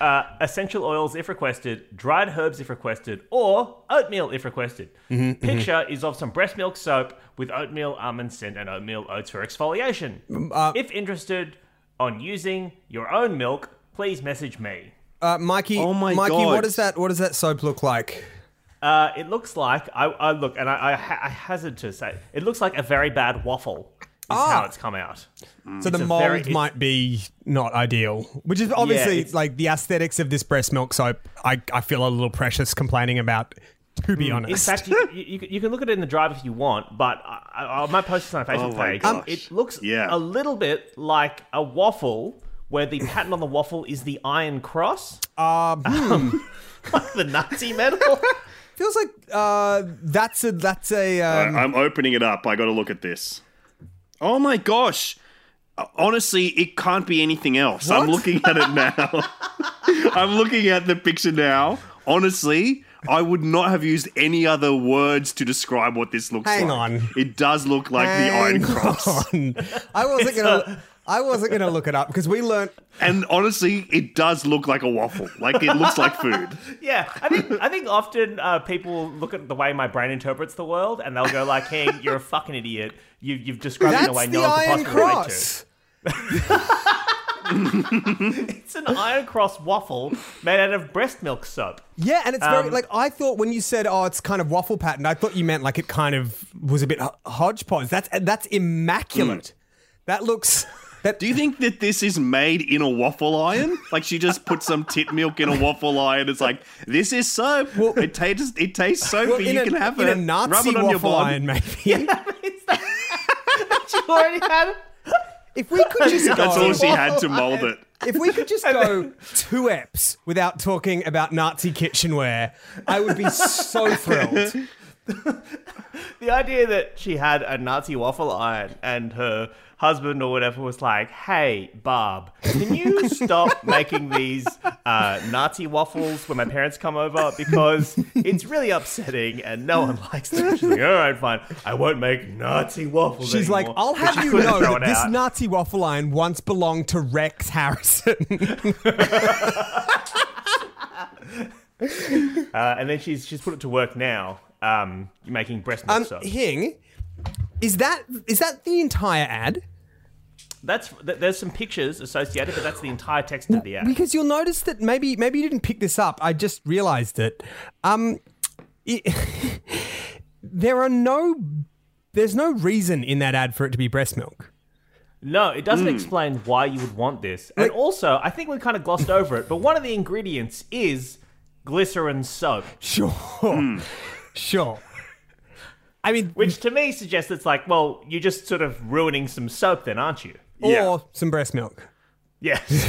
[SPEAKER 1] uh, essential oils if requested, dried herbs if requested, or oatmeal if requested. Picture is of some breast milk soap with oatmeal almond scent and oatmeal oats for exfoliation. if interested on using your own milk, please message me.
[SPEAKER 3] Uh, Mikey,
[SPEAKER 4] Oh my
[SPEAKER 3] Mikey,
[SPEAKER 4] God.
[SPEAKER 3] what does that? What does that soap look like?
[SPEAKER 1] Uh, it looks like I, I look, and I, I, ha- I hazard to say, it looks like a very bad waffle. Is how
[SPEAKER 3] Ah.
[SPEAKER 1] it's come out.
[SPEAKER 3] So the mold
[SPEAKER 1] very-
[SPEAKER 3] might be not ideal, which is obviously
[SPEAKER 1] it's-
[SPEAKER 3] like the aesthetics of this breast milk soap. I, I feel a little precious complaining about. To be honest,
[SPEAKER 1] In fact, you, you, you, can- look at it in the drive if you want, but I, I might post this on our Facebook
[SPEAKER 4] Oh my
[SPEAKER 1] page.
[SPEAKER 4] gosh.
[SPEAKER 1] it looks
[SPEAKER 4] Yeah.
[SPEAKER 1] a little bit like a waffle, where the pattern on the waffle is the iron cross, [LAUGHS]
[SPEAKER 3] um,
[SPEAKER 1] like [LAUGHS] the Nazi medal. [LAUGHS]
[SPEAKER 3] feels like uh, that's a that's a um,
[SPEAKER 4] I'm opening it up. I got to look at this. Oh my gosh. Honestly, it can't be anything else. I'm looking at it now. [LAUGHS] I'm looking at the picture now. Honestly, I would not have used any other words to describe what this looks
[SPEAKER 3] Hang
[SPEAKER 4] like.
[SPEAKER 3] Hang on.
[SPEAKER 4] It does look like the Iron Cross.
[SPEAKER 3] on. I wasn't gonna. I wasn't gonna look it up because we learned.
[SPEAKER 4] And honestly, it does look like a waffle. Like it looks like food. [LAUGHS]
[SPEAKER 1] yeah, I think I think often uh, people look at the way my brain interprets the world, and they'll go like, "Hey, you're a fucking idiot. You, you've described it in a way
[SPEAKER 3] That's the
[SPEAKER 1] no one could
[SPEAKER 3] Iron
[SPEAKER 1] possibly relate to."
[SPEAKER 3] Cross. [LAUGHS]
[SPEAKER 1] It's an iron cross waffle made out of breast milk soap.
[SPEAKER 3] Yeah, and it's very
[SPEAKER 1] Um,
[SPEAKER 3] like I thought when you said, "Oh, it's kind of waffle pattern." I thought you meant like it kind of was a bit ho- hodgepodge. That's that's immaculate. That looks. That
[SPEAKER 4] Do you think that this is made in a waffle iron? Like she just put some tit milk in a waffle iron. It's like this is soap. it tastes it tastes soapy.
[SPEAKER 3] well, in
[SPEAKER 4] you
[SPEAKER 3] a,
[SPEAKER 4] can have
[SPEAKER 3] in
[SPEAKER 4] it.
[SPEAKER 3] a Nazi
[SPEAKER 4] Rub it on your
[SPEAKER 3] waffle
[SPEAKER 4] bod.
[SPEAKER 3] iron, maybe.
[SPEAKER 1] You already had it.
[SPEAKER 3] If we could just [LAUGHS] go,
[SPEAKER 4] That's all she had to [LAUGHS] mold it.
[SPEAKER 3] if we could just go two eps without talking about Nazi kitchenware, I would be so [LAUGHS] thrilled.
[SPEAKER 1] The idea that she had a Nazi waffle iron and her husband or whatever was like, "Hey, Barb, can you stop [LAUGHS] making these uh, Nazi waffles when my parents come over because it's really upsetting and no one likes them." She's like, "All right, fine, I won't make Nazi waffles."
[SPEAKER 3] She's like. I'll have you know that this
[SPEAKER 1] out.
[SPEAKER 3] Nazi waffle iron once belonged to Rex Harrison. [LAUGHS]
[SPEAKER 1] Uh, and then she's she's put it to work now, um, making breast milk
[SPEAKER 3] um,
[SPEAKER 1] soap.
[SPEAKER 3] Hing, is that is that the entire ad?
[SPEAKER 1] That's th- there's some pictures associated, but that's the entire text of the ad.
[SPEAKER 3] Because you'll notice that maybe maybe you didn't pick this up. I just realized it. Um, it- [LAUGHS] there are no there's no reason in that ad for it to be breast milk.
[SPEAKER 1] No, it doesn't explain why you would want this. And also, I think we kind of glossed [LAUGHS] over it, but one of the ingredients is glycerin soap.
[SPEAKER 3] Sure. [LAUGHS] Sure. I mean,
[SPEAKER 1] Which to me suggests it's like, well, you're just sort of ruining some soap, then, aren't you?
[SPEAKER 3] Or
[SPEAKER 4] Yeah.
[SPEAKER 3] some breast milk.
[SPEAKER 1] Yes. [LAUGHS]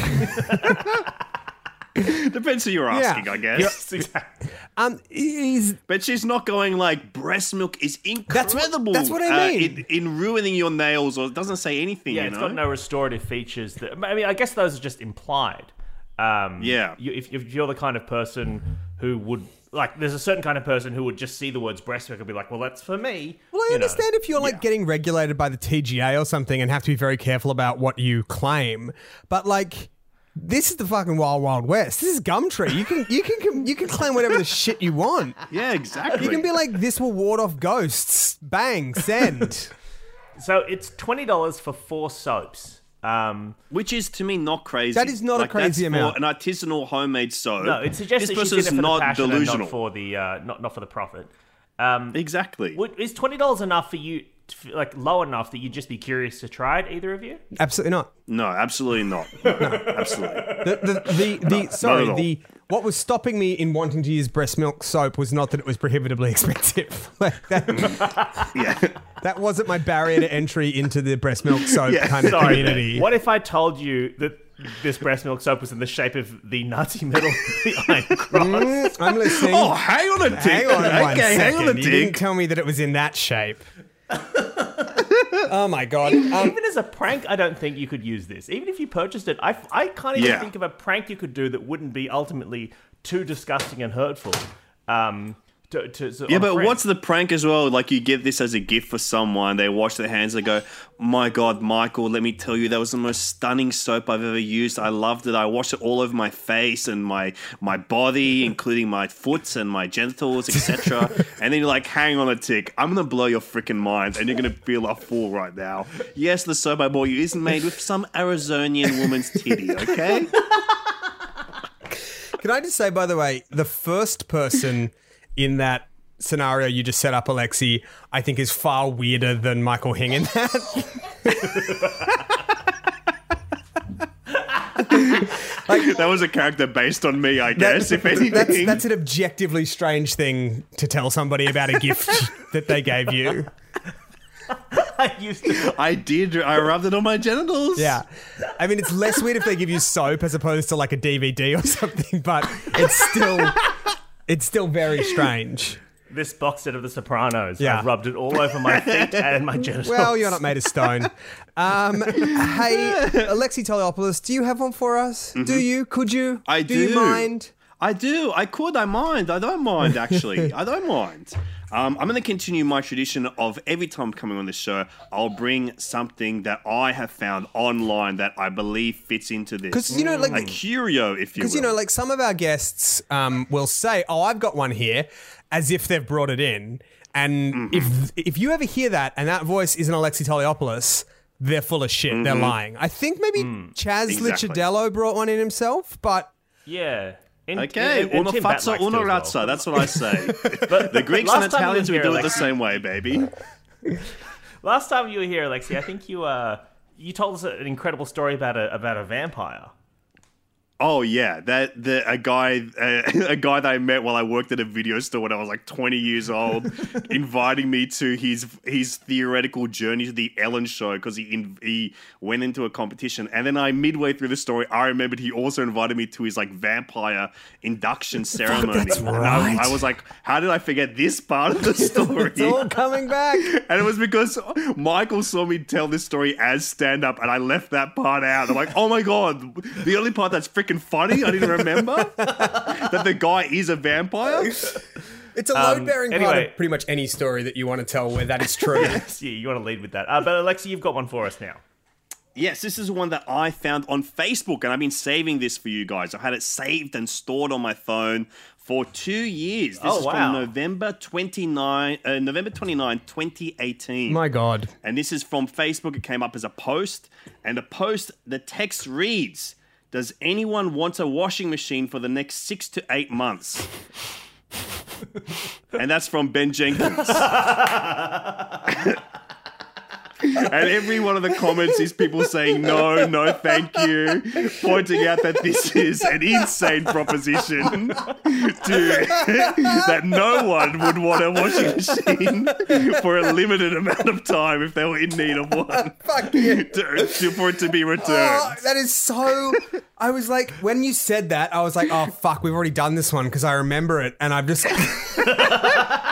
[SPEAKER 4] Depends who you're asking, I guess.
[SPEAKER 1] yes, [LAUGHS] exactly.
[SPEAKER 3] Um, is
[SPEAKER 4] But she's not going like breast milk is
[SPEAKER 3] That's what-
[SPEAKER 4] incredible.
[SPEAKER 3] that's what I
[SPEAKER 4] uh,
[SPEAKER 3] mean.
[SPEAKER 4] in, in ruining your nails, or it doesn't say anything.
[SPEAKER 1] Yeah,
[SPEAKER 4] you
[SPEAKER 1] it's
[SPEAKER 4] know?
[SPEAKER 1] got no restorative features. That I mean, I guess those are just implied. Um,
[SPEAKER 4] Yeah.
[SPEAKER 1] you, if, if you're the kind of person who would like, there's a certain kind of person who would just see the words breastwork and be like, "Well, that's for me."
[SPEAKER 3] well, I
[SPEAKER 1] you know.
[SPEAKER 3] understand if you're like
[SPEAKER 4] Yeah.
[SPEAKER 3] getting regulated by the TGA or something and have to be very careful about what you claim, but like. This is the fucking wild, wild west. This is Gumtree. You can, you can, you can claim whatever the shit you want. [LAUGHS]
[SPEAKER 4] Yeah, exactly.
[SPEAKER 3] You can be like, this will ward off ghosts. Bang, send. [LAUGHS]
[SPEAKER 1] So it's twenty dollars for four soaps. Um,
[SPEAKER 4] Which is to me not crazy.
[SPEAKER 3] That is not a crazy
[SPEAKER 4] that's
[SPEAKER 3] amount.
[SPEAKER 4] For an artisanal homemade soap.
[SPEAKER 1] no, it suggests
[SPEAKER 4] this
[SPEAKER 1] that she's
[SPEAKER 4] person's
[SPEAKER 1] in it for
[SPEAKER 4] not
[SPEAKER 1] the passion
[SPEAKER 4] delusional.
[SPEAKER 1] and not for the uh, not not for the profit. Um,
[SPEAKER 4] exactly.
[SPEAKER 1] would, is twenty dollars enough for you? To, like low enough that you'd just be curious to try it? Either of you?
[SPEAKER 3] Absolutely not.
[SPEAKER 4] No, absolutely not. absolutely.
[SPEAKER 3] The, the, the, the sorry,
[SPEAKER 4] at all.
[SPEAKER 3] the what was stopping me in wanting to use breast milk soap was not that it was prohibitively [LAUGHS] expensive. [LAUGHS] Like that, [LAUGHS]
[SPEAKER 4] Yeah.
[SPEAKER 3] that wasn't my barrier to entry into the breast milk soap
[SPEAKER 4] Yeah,
[SPEAKER 3] kind of
[SPEAKER 1] Sorry.
[SPEAKER 3] community.
[SPEAKER 1] What if I told you that this breast milk soap was in the shape of the Nazi medal, the Iron Cross?
[SPEAKER 3] Mm, I'm listening.
[SPEAKER 4] Oh, hang on a tick.
[SPEAKER 3] hang on
[SPEAKER 4] okay,
[SPEAKER 3] one
[SPEAKER 4] hang on a
[SPEAKER 3] you didn't tell me that it was in that shape. [LAUGHS] oh my god. Um,
[SPEAKER 1] Even as a prank, I don't think you could use this. Even if you purchased it, I, I can't even
[SPEAKER 4] Yeah.
[SPEAKER 1] think of a prank you could do that wouldn't be ultimately too disgusting and hurtful. Um, to, to, to,
[SPEAKER 4] Yeah, but
[SPEAKER 1] friends.
[SPEAKER 4] what's the prank as well? Like you get this as a gift for someone, they wash their hands, they go, "My God, Michael, let me tell you, that was the most stunning soap I've ever used. I loved it. I washed it all over my face and my my body, [LAUGHS] including my foot and my genitals, etc." and then you're like, "Hang on a tick, I'm gonna blow your freaking mind, and you're gonna feel a fool right now." Yes, the soap I bought you isn't made with some Arizonian woman's titty, okay? [LAUGHS]
[SPEAKER 3] Can I just say, by the way, the first person in that scenario you just set up, Alexi, I think is far weirder than Michael Hing in that.
[SPEAKER 4] that was a character based on me, I guess. if anything,
[SPEAKER 3] that's, that's an objectively strange thing to tell somebody about a gift [LAUGHS] that they gave you. [LAUGHS]
[SPEAKER 1] I used to.
[SPEAKER 4] I did. I rubbed it on my genitals.
[SPEAKER 3] Yeah. I mean, it's less weird if they give you soap as opposed to like a DVD or [LAUGHS] something, but it's still, it's still very strange. [LAUGHS]
[SPEAKER 1] This box set of The Sopranos.
[SPEAKER 3] Yeah.
[SPEAKER 1] I rubbed it all over my feet [LAUGHS] and my genitals.
[SPEAKER 3] Well, you're not made of stone. Um, hey, Alexi Toliopoulos, do you have one for us? Do you? Could you?
[SPEAKER 4] Mm-hmm. I
[SPEAKER 3] do. Do you
[SPEAKER 4] do.
[SPEAKER 3] mind?
[SPEAKER 4] I do. I could. I mind. I don't mind, actually. [LAUGHS] I don't mind. Um, I'm going to continue my tradition of every time I'm coming on this show, I'll bring something that I have found online that I believe fits into this.
[SPEAKER 3] Because you know, like-
[SPEAKER 4] a curio, if you.
[SPEAKER 3] Because you know, like some of our guests um, will say, "Oh, I've got one here," as if they've brought it in. And
[SPEAKER 4] Mm-hmm.
[SPEAKER 3] if if you ever hear that and that voice isn't Alexi Toliopoulos, they're full of shit. They're lying. I think maybe Chas
[SPEAKER 4] Mm-hmm. Mm, Exactly.
[SPEAKER 3] Licciardello brought one in himself, but
[SPEAKER 1] yeah. In-
[SPEAKER 4] Okay,
[SPEAKER 1] and- and
[SPEAKER 4] una
[SPEAKER 1] Tim
[SPEAKER 4] fazza, una
[SPEAKER 1] as well.
[SPEAKER 4] That's what I say. [LAUGHS]
[SPEAKER 1] But
[SPEAKER 4] the Greeks and Italians, we
[SPEAKER 1] here,
[SPEAKER 4] do it the same way, baby. [LAUGHS]
[SPEAKER 1] Last time you were here, Alexi, I think you uh you told us an incredible story about a about a vampire.
[SPEAKER 4] Oh yeah, that the a guy uh, [LAUGHS] a guy that I met while I worked at a video store when I was like 20 years old, [LAUGHS] inviting me to his his theoretical journey to the Ellen show because he in, he went into a competition, and then I midway through the story I remembered he also invited me to his like vampire induction ceremony.
[SPEAKER 3] that's [LAUGHS]
[SPEAKER 4] And I-
[SPEAKER 3] right.
[SPEAKER 4] I, was like, how did I forget this part of the story?
[SPEAKER 3] it's all coming back.
[SPEAKER 4] And it was because Michael saw me tell this story as stand up, and I left that part out. I'm like, oh my god, the only part that's freaking funny, I didn't remember that the guy is a vampire.
[SPEAKER 3] It's a
[SPEAKER 1] Um,
[SPEAKER 3] load bearing part
[SPEAKER 1] anyway.
[SPEAKER 3] of pretty much any story that you want to tell where that is true. [LAUGHS]
[SPEAKER 1] yeah, you want to lead with that. Uh, but Alexi, you've got one for us now.
[SPEAKER 4] Yes, this is one that I found on Facebook, and I've been saving this for you guys. I've had it saved and stored on my phone for two years. This
[SPEAKER 1] Oh,
[SPEAKER 4] is
[SPEAKER 1] wow.
[SPEAKER 4] from November 29, uh, November 29, 2018.
[SPEAKER 3] My God.
[SPEAKER 4] And this is from Facebook. It came up as a post. And the post, the text reads Does anyone want a washing machine for the next six to eight months? [LAUGHS] and that's from Ben Jenkins. [LAUGHS] and every one of the comments is people saying no, no, thank you, pointing out that this is an insane proposition to that no one would want a washing machine for a limited amount of time if they were in need of one.
[SPEAKER 3] Fuck you.
[SPEAKER 4] To, to- for it to be returned.
[SPEAKER 3] Oh, that is so. I was like, when you said that, I was like, oh fuck, we've already done this one because I remember it, and I've just. [LAUGHS]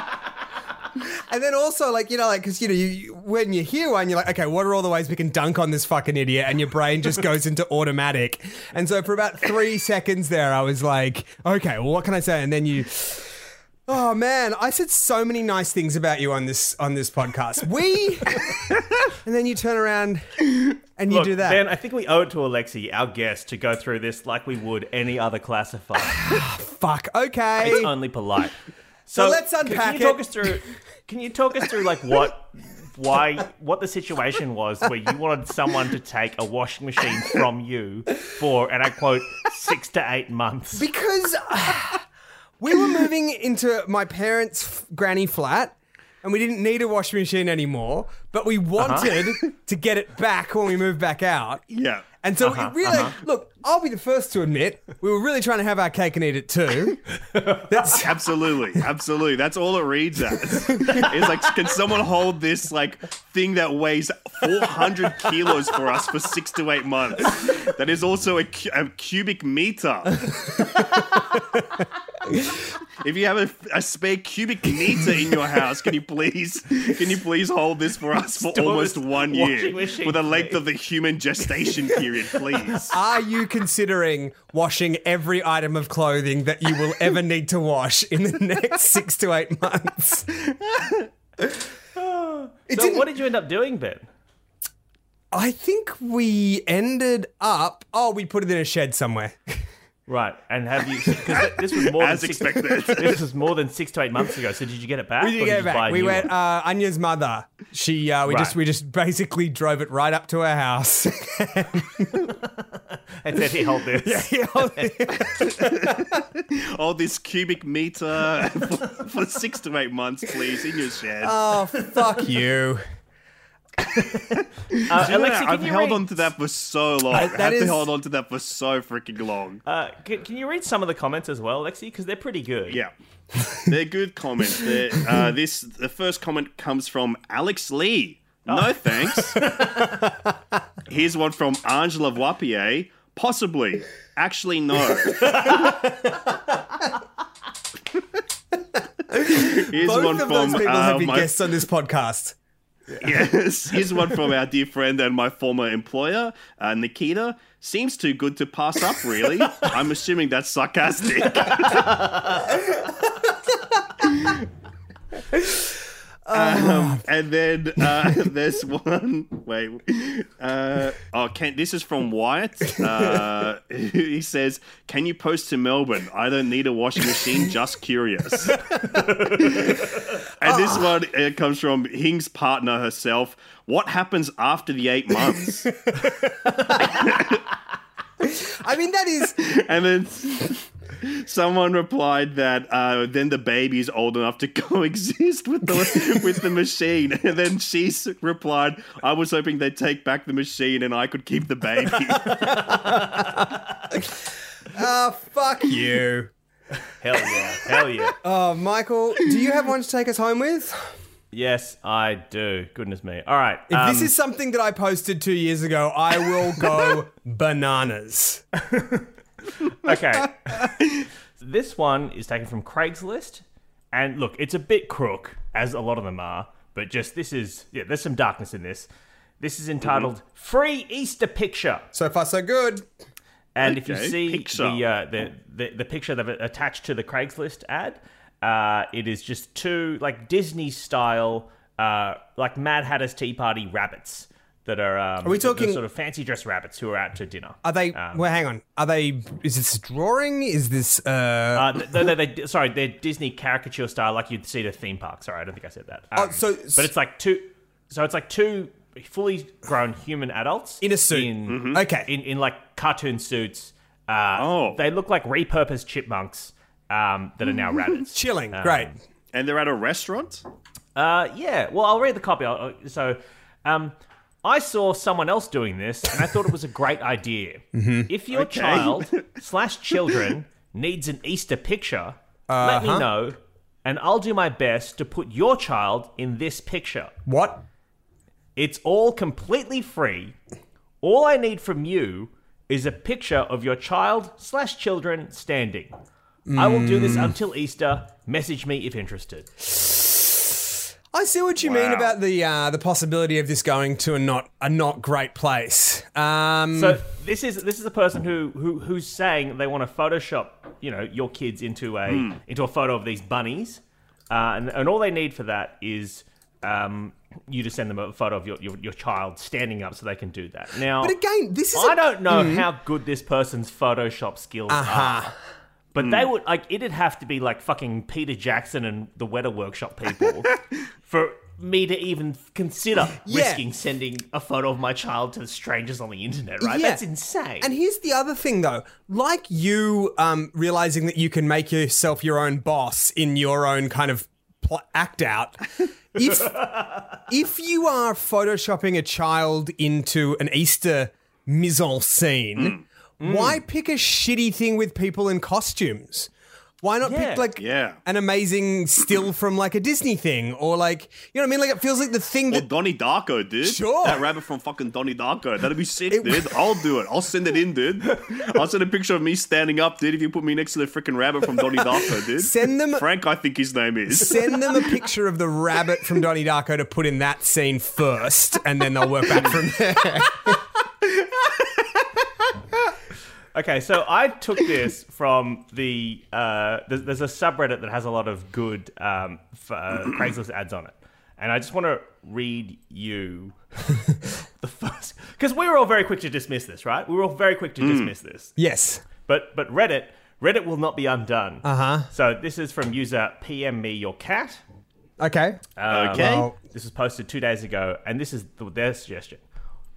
[SPEAKER 3] and then also, like you know, like because you know, you, you- when you hear one, you're like, okay, what are all the ways we can dunk on this fucking idiot? And your brain just [LAUGHS] goes into automatic. And so for about three seconds there, I was like, okay, well, what can I say? And then you. Oh man, I said so many nice things about you on this on this podcast. We, [LAUGHS] and then you turn around and you
[SPEAKER 1] Look,
[SPEAKER 3] do that.
[SPEAKER 1] Ben, I think we owe it to Alexi, our guest, to go through this like we would any other classifier. [SIGHS]
[SPEAKER 3] Fuck. Okay.
[SPEAKER 1] it's only polite. So,
[SPEAKER 3] let's unpack
[SPEAKER 1] Can you talk us through? Can you talk us through like what, why, what the situation was where you wanted someone to take a washing machine from you for, and I quote, six to eight months?
[SPEAKER 3] because [SIGHS] we were moving into my parents' granny flat. And we didn't need a washing machine anymore, but we uh-huh. wanted to get it back when we moved back out.
[SPEAKER 4] Yeah.
[SPEAKER 3] And so it uh-huh, really, uh-huh. look, I'll be the first to admit, we were really trying to have our cake and eat it too. [LAUGHS] That's
[SPEAKER 4] Absolutely, absolutely. That's all it reads as. It's like, can someone hold this like thing that weighs 400 kilos for us for six to eight months? That is also a, cu- a cubic meter. if you have a, a spare cubic meter in your house, can you please, can you please hold this for us for
[SPEAKER 1] Store
[SPEAKER 4] almost one year,
[SPEAKER 1] machine
[SPEAKER 4] for the length of the human gestation period, please?
[SPEAKER 3] Are you considering washing every item of clothing that you will ever need to wash in the next six to eight months?
[SPEAKER 1] So what did you end up doing, Ben?
[SPEAKER 3] I think we ended up. Oh, we put it in a shed somewhere. [LAUGHS]
[SPEAKER 1] Right, and have you? Because this was more
[SPEAKER 4] As
[SPEAKER 1] than six,
[SPEAKER 4] expected. [LAUGHS]
[SPEAKER 1] This was more than six to eight months ago. So did you get it back?
[SPEAKER 3] We didn't get
[SPEAKER 1] you
[SPEAKER 3] it back. We went.
[SPEAKER 1] one?
[SPEAKER 3] Uh, Anya's mother. She. Uh, we just. We just basically drove it right up to her house. [LAUGHS]
[SPEAKER 1] and said, "Here, hold this." [LAUGHS]
[SPEAKER 4] Hold this cubic meter for, for six to eight months, please, in your shed.
[SPEAKER 3] oh fuck you! [LAUGHS]
[SPEAKER 1] Uh, can
[SPEAKER 4] I've
[SPEAKER 1] you
[SPEAKER 4] held
[SPEAKER 1] read,
[SPEAKER 4] on to that for so long. I
[SPEAKER 3] that
[SPEAKER 4] have
[SPEAKER 3] is-
[SPEAKER 4] to hold on to that for so freaking long.
[SPEAKER 1] Uh, can, can you read some of the comments as well, Alexi? Because they're pretty good.
[SPEAKER 4] Yeah, they're good comments. They're, uh, [LAUGHS] this the first comment comes from Alex Lee.
[SPEAKER 1] Oh.
[SPEAKER 4] No thanks. [LAUGHS] Here's one from Angela Wapier. Possibly. Actually, no. Here's
[SPEAKER 3] Both
[SPEAKER 4] one
[SPEAKER 3] of
[SPEAKER 4] from
[SPEAKER 3] those people
[SPEAKER 4] uh,
[SPEAKER 3] have been
[SPEAKER 4] my
[SPEAKER 3] guests on this podcast.
[SPEAKER 4] Yes, [LAUGHS] here's one from our dear friend and my former employer, uh, Nikita. Seems too good to pass up, really. [LAUGHS] I'm assuming that's sarcastic. [LAUGHS] Um, [LAUGHS] and then uh, [LAUGHS] there's one. Wait. Uh, oh, can, this is from Wyatt. Uh, [LAUGHS] he says, Can you post to Melbourne? I don't need a washing machine, just curious. and this one uh, comes from Hing's partner herself. What happens after the eight months?
[SPEAKER 3] I mean, that is.
[SPEAKER 4] and then someone replied that uh, then the baby's old enough to [LAUGHS] coexist with the [LAUGHS] with the machine. And then she replied, "I was hoping they'd take back the machine and I could keep the baby."
[SPEAKER 3] Oh [LAUGHS] fuck you.
[SPEAKER 1] Hell yeah. Hell yeah.
[SPEAKER 3] Oh, Michael, do you have one to take us home with?
[SPEAKER 1] Yes, I do. Goodness me. All right.
[SPEAKER 3] If this
[SPEAKER 1] um,
[SPEAKER 3] is something that I posted two years ago, I will go bananas. [LAUGHS]
[SPEAKER 1] okay. this one is taken from Craigslist, and look, it's a bit crook, as a lot of them are. But just this is yeah, there's some darkness in this. This is entitled "Free Easter Picture."
[SPEAKER 3] So far, so good.
[SPEAKER 1] And if you see
[SPEAKER 4] picture.
[SPEAKER 1] the, uh, the the the picture they've attached to the Craigslist ad, uh, it is just two like Disney style, uh, like Mad Hatter's Tea Party rabbits that are. Um, are
[SPEAKER 3] we talking-
[SPEAKER 1] sort of fancy dress rabbits who are out to dinner?
[SPEAKER 3] Are they? well, hang on. Are they? Is this drawing? Is this? Uh,
[SPEAKER 1] Uh, th- no, no, they, sorry, they're Disney caricature style, like you'd see at a theme park. Sorry, I don't think I said that. Um,
[SPEAKER 3] Oh, so-
[SPEAKER 1] but it's like two. So it's like two fully grown human adults
[SPEAKER 3] In a suit.
[SPEAKER 1] In,
[SPEAKER 3] Okay.
[SPEAKER 1] In in like cartoon suits. Uh,
[SPEAKER 4] Oh.
[SPEAKER 1] they look like repurposed chipmunks um, that are now [LAUGHS] rabbits.
[SPEAKER 3] chilling. Great.
[SPEAKER 4] and they're at a restaurant.
[SPEAKER 1] Uh, yeah. Well, I'll read the copy. I'll, I'll- so, um, I saw someone else doing this and I thought it was a great idea.
[SPEAKER 3] Mm-hmm.
[SPEAKER 1] If your
[SPEAKER 4] Okay.
[SPEAKER 1] child [LAUGHS] slash children needs an Easter picture, let
[SPEAKER 3] Uh-huh.
[SPEAKER 1] me know, and I'll do my best to put your child in this picture.
[SPEAKER 3] What?
[SPEAKER 1] It's all completely free. All I need from you is a picture of your child slash children standing. I will do this until Easter. Message me if interested.
[SPEAKER 3] I see what you mean about the uh, the possibility of this going to a not a not great place. Um,
[SPEAKER 1] So this is this is a person who, who who's saying they want to Photoshop you know your kids into a
[SPEAKER 3] Hmm.
[SPEAKER 1] into a photo of these bunnies, uh, and and all they need for that is um, you to send them a photo of your, your your child standing up so they can do that. Now,
[SPEAKER 3] but again, this is
[SPEAKER 1] I
[SPEAKER 3] a-
[SPEAKER 1] don't know how good this person's Photoshop skills
[SPEAKER 3] Uh-huh.
[SPEAKER 1] are. But they would like it'd have to be like fucking Peter Jackson and the Weta Workshop people [LAUGHS] for me to even consider
[SPEAKER 3] Yeah.
[SPEAKER 1] risking sending a photo of my child to strangers on the internet, right?
[SPEAKER 3] Yeah.
[SPEAKER 1] That's insane.
[SPEAKER 3] And here's the other thing, though. Like you um, realizing that you can make yourself your own boss in your own kind of pl- act out. [LAUGHS] If if you are photoshopping a child into an Easter mise en scene,
[SPEAKER 1] Mm.
[SPEAKER 3] Why mm. pick a shitty thing with people in costumes? Why not
[SPEAKER 1] Yeah.
[SPEAKER 3] pick like
[SPEAKER 4] Yeah.
[SPEAKER 3] an amazing still from like a Disney thing or like you know what I mean? Like it feels like the thing
[SPEAKER 4] Or
[SPEAKER 3] that
[SPEAKER 4] Donnie Darko, dude.
[SPEAKER 3] Sure.
[SPEAKER 4] That rabbit from fucking Donnie Darko. That'd be sick, dude. I'll do it. I'll send it in, dude. [LAUGHS] I'll send a picture of me standing up, dude, if you put me next to the freaking rabbit from Donnie Darko, dude.
[SPEAKER 3] Send them-
[SPEAKER 4] Frank, I think his name is.
[SPEAKER 3] send them a [LAUGHS] picture of the rabbit from Donnie Darko to put in that scene first, and then they'll work back from [LAUGHS] there.
[SPEAKER 1] Okay, so I took this [LAUGHS] from the. Uh, there's, there's a subreddit that has a lot of good um, f- uh, [CLEARS THROAT] Craigslist ads on it, and I just want to read you [LAUGHS] the first because we were all very quick to dismiss this, right? We were all very quick to dismiss this,
[SPEAKER 3] Yes.
[SPEAKER 1] but but Reddit Reddit will not be undone. Uh
[SPEAKER 3] Uh-huh.
[SPEAKER 1] So this is from user PM me your cat.
[SPEAKER 3] Okay.
[SPEAKER 1] Um,
[SPEAKER 4] Okay.
[SPEAKER 3] Well,
[SPEAKER 1] This was posted two days ago, and this is the, their suggestion.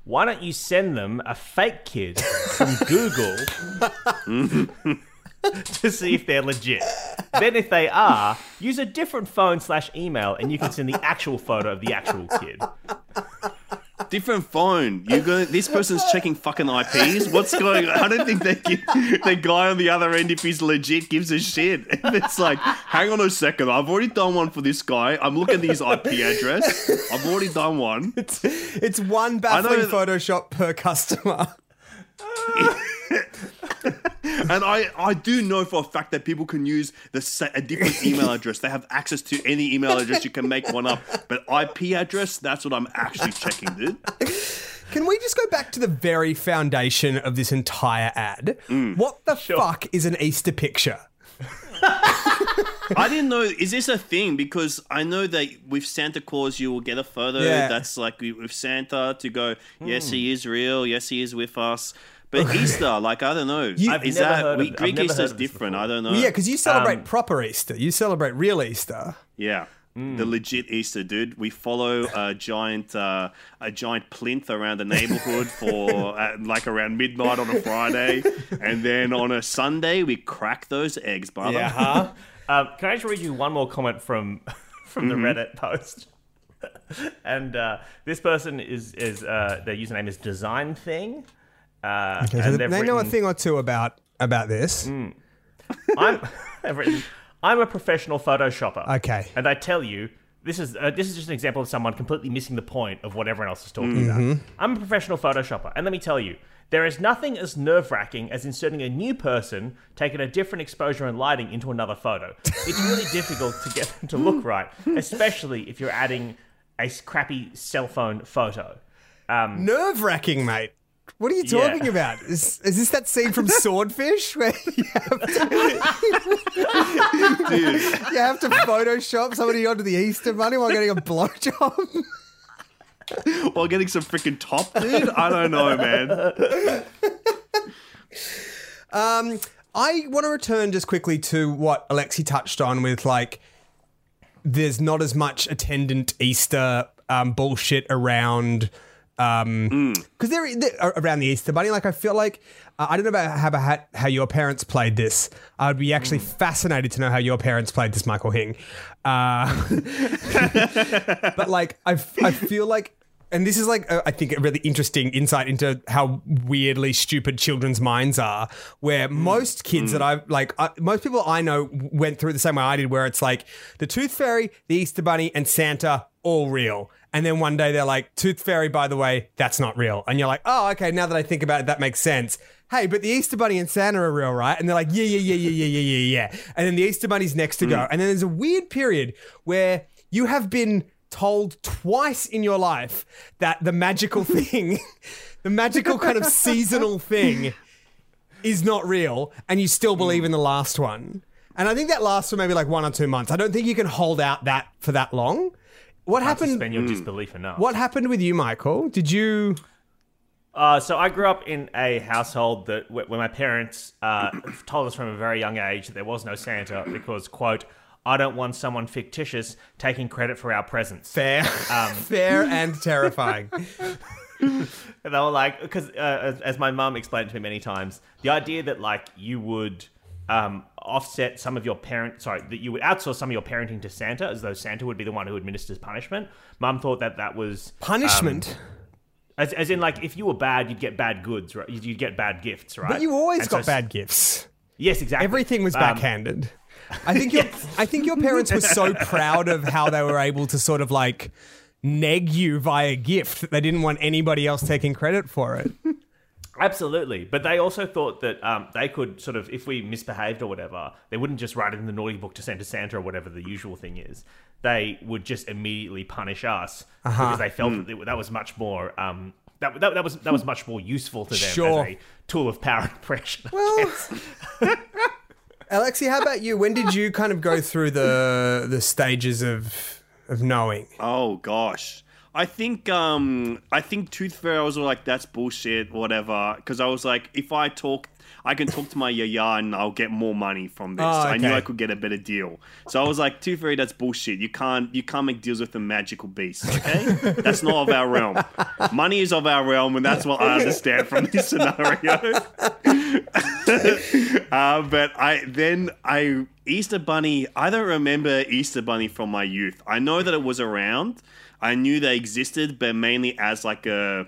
[SPEAKER 1] Why don't you send them a fake kid from [LAUGHS] Google to see if they're legit? Then, if they are, use a different phone slash email, and you can send the actual photo of the actual kid.
[SPEAKER 4] Different phone. You go. This person's checking fucking IPs. What's going on? I don't think they give, the guy on the other end, if he's legit, gives a shit. [LAUGHS] And it's like, hang on a second. I've already done one for this guy. I'm looking at his IP address. I've already done one.
[SPEAKER 3] it's it's one baffling Photoshop per customer. [LAUGHS] [LAUGHS]
[SPEAKER 4] And I, I do know for a fact that people can use the sa- a different email address. They have access to any email address. You can make one up. But IP address, that's what I'm actually checking, dude.
[SPEAKER 3] Can we just go back to the very foundation of this entire ad?
[SPEAKER 4] Mm.
[SPEAKER 3] What the fuck is an Easter picture?
[SPEAKER 4] I didn't know. Is this a thing? Because I know that with Santa Claus, you will get a photo
[SPEAKER 3] Yeah.
[SPEAKER 4] that's like with Santa to go, yes, he is real. Yes, he is with us. But [LAUGHS] Easter, like, I don't know.
[SPEAKER 1] I've
[SPEAKER 4] is that
[SPEAKER 1] of
[SPEAKER 4] we,
[SPEAKER 1] it. I've
[SPEAKER 4] Greek Easter is different? I don't know.
[SPEAKER 3] Well, yeah, because you celebrate
[SPEAKER 1] Um,
[SPEAKER 3] proper Easter. You celebrate real Easter.
[SPEAKER 4] Yeah. The legit Easter, dude. We follow a [LAUGHS] giant, uh, a giant plinth around the neighborhood for uh, like around midnight on a Friday, and then on a Sunday we crack those eggs, brother.
[SPEAKER 3] huh?
[SPEAKER 1] Um, can I just read you one more comment from [LAUGHS] from
[SPEAKER 3] Mm-hmm.
[SPEAKER 1] the Reddit post? and uh, this person is is uh, their username is Design Thing. Uh,
[SPEAKER 3] So
[SPEAKER 1] and
[SPEAKER 3] they
[SPEAKER 1] they've
[SPEAKER 3] know a thing or two about about this.
[SPEAKER 1] I'm, [LAUGHS] I've written, I'm a professional photoshopper.
[SPEAKER 3] Okay.
[SPEAKER 1] And I tell you, this is uh, this is just an example of someone completely missing the point of what everyone else is talking
[SPEAKER 3] Mm-hmm.
[SPEAKER 1] about. I'm a professional photoshopper, and let me tell you, there is nothing as nerve wracking as inserting a new person, taking a different exposure and lighting into another photo. It's really [LAUGHS] difficult to get them to look right, especially if you're adding a crappy cell phone photo.
[SPEAKER 3] Nerve wracking, mate. What are you
[SPEAKER 1] Yeah.
[SPEAKER 3] talking about? Is, is this that scene from [LAUGHS] Swordfish where you have, to,
[SPEAKER 4] Dude,
[SPEAKER 3] you have to Photoshop somebody onto the Easter bunny while getting a blowjob?
[SPEAKER 4] while getting some freaking top, dude. I don't know, man.
[SPEAKER 3] Um, I want to return just quickly to what Alexi touched on with like, there's not as much attendant Easter um, bullshit around. Um, because they're, around the Easter Bunny, like I feel like uh, I don't know about how, how how your parents played this. I'd be actually fascinated to know how your parents played this, Michael Hing. Uh, [LAUGHS] but like I, I feel like and this is like a, I think a really interesting insight into how weirdly stupid children's minds are. Where most kids that I've like, uh, most people I know went through the same way I did, where it's like the Tooth Fairy, the Easter Bunny, and Santa all real. And then one day they're like, Tooth Fairy, by the way, that's not real. And you're like, oh, okay, now that I think about it, that makes sense. Hey, but the Easter Bunny and Santa are real, right? And they're like, yeah, yeah, yeah, yeah, yeah, yeah, yeah, yeah. And then the Easter Bunny's next to go. Mm. And then there's a weird period where you have been told twice in your life that the magical [LAUGHS] thing, the magical kind of seasonal thing, is not real, and you still believe mm. in the last one. And I think that lasts for maybe like one or two months. I don't think you can hold out that for that long. What
[SPEAKER 1] Can't
[SPEAKER 3] happened?
[SPEAKER 1] Suspend your disbelief enough.
[SPEAKER 3] What happened with you, Michael? Did you?
[SPEAKER 1] Uh, so I grew up in a household that where where my parents uh, [COUGHS] told us from a very young age that there was no Santa because, quote, I don't want someone fictitious taking credit for our presents.
[SPEAKER 3] Fair, [LAUGHS] fair and terrifying. [LAUGHS]
[SPEAKER 1] And they were like, because uh, as, as my mum explained to me many times, the idea that like you would um, offset some of your parent, sorry, that you would outsource some of your parenting to Santa, as though Santa would be the one who administers punishment. Mum thought that that was
[SPEAKER 3] Punishment.
[SPEAKER 1] as, as in like if you were bad, you'd get bad goods, right? You'd get bad gifts, right?
[SPEAKER 3] but you always
[SPEAKER 1] And so
[SPEAKER 3] got bad gifts.
[SPEAKER 1] Yes, exactly.
[SPEAKER 3] Everything was
[SPEAKER 1] Um,
[SPEAKER 3] backhanded. I think your [LAUGHS] I think your parents were so [LAUGHS] proud of how they were able to sort of like neg you via gift that they didn't want anybody else taking credit for it.
[SPEAKER 1] Absolutely, but they also thought that um, they could sort of, if we misbehaved or whatever, they wouldn't just write it in the naughty book to send to Santa or whatever the usual thing is. They would just immediately punish us
[SPEAKER 3] Uh-huh.
[SPEAKER 1] because they felt
[SPEAKER 3] Hmm.
[SPEAKER 1] that that was much more. Um, that, that, that was that was much more useful to them
[SPEAKER 3] Sure.
[SPEAKER 1] as a tool of power and pressure.
[SPEAKER 3] Well, [LAUGHS] [LAUGHS] Alexi, how about you? When did you kind of go through the the stages of of knowing?
[SPEAKER 4] Oh gosh. I think um I think Tooth Fairy was like that's bullshit whatever because I was like if I talk I can talk to my yaya and I'll get more money from this.
[SPEAKER 3] Oh,
[SPEAKER 4] I knew. I could get a better deal. So I was like Tooth Fairy that's bullshit. You can't you can't make deals with the magical beast, okay? [LAUGHS] that's not of our realm. Money is of our realm and that's what I understand from this scenario. [LAUGHS] uh, but I then I Easter Bunny. I don't remember Easter Bunny from my youth. I know that it was around. I knew they existed, but mainly as like a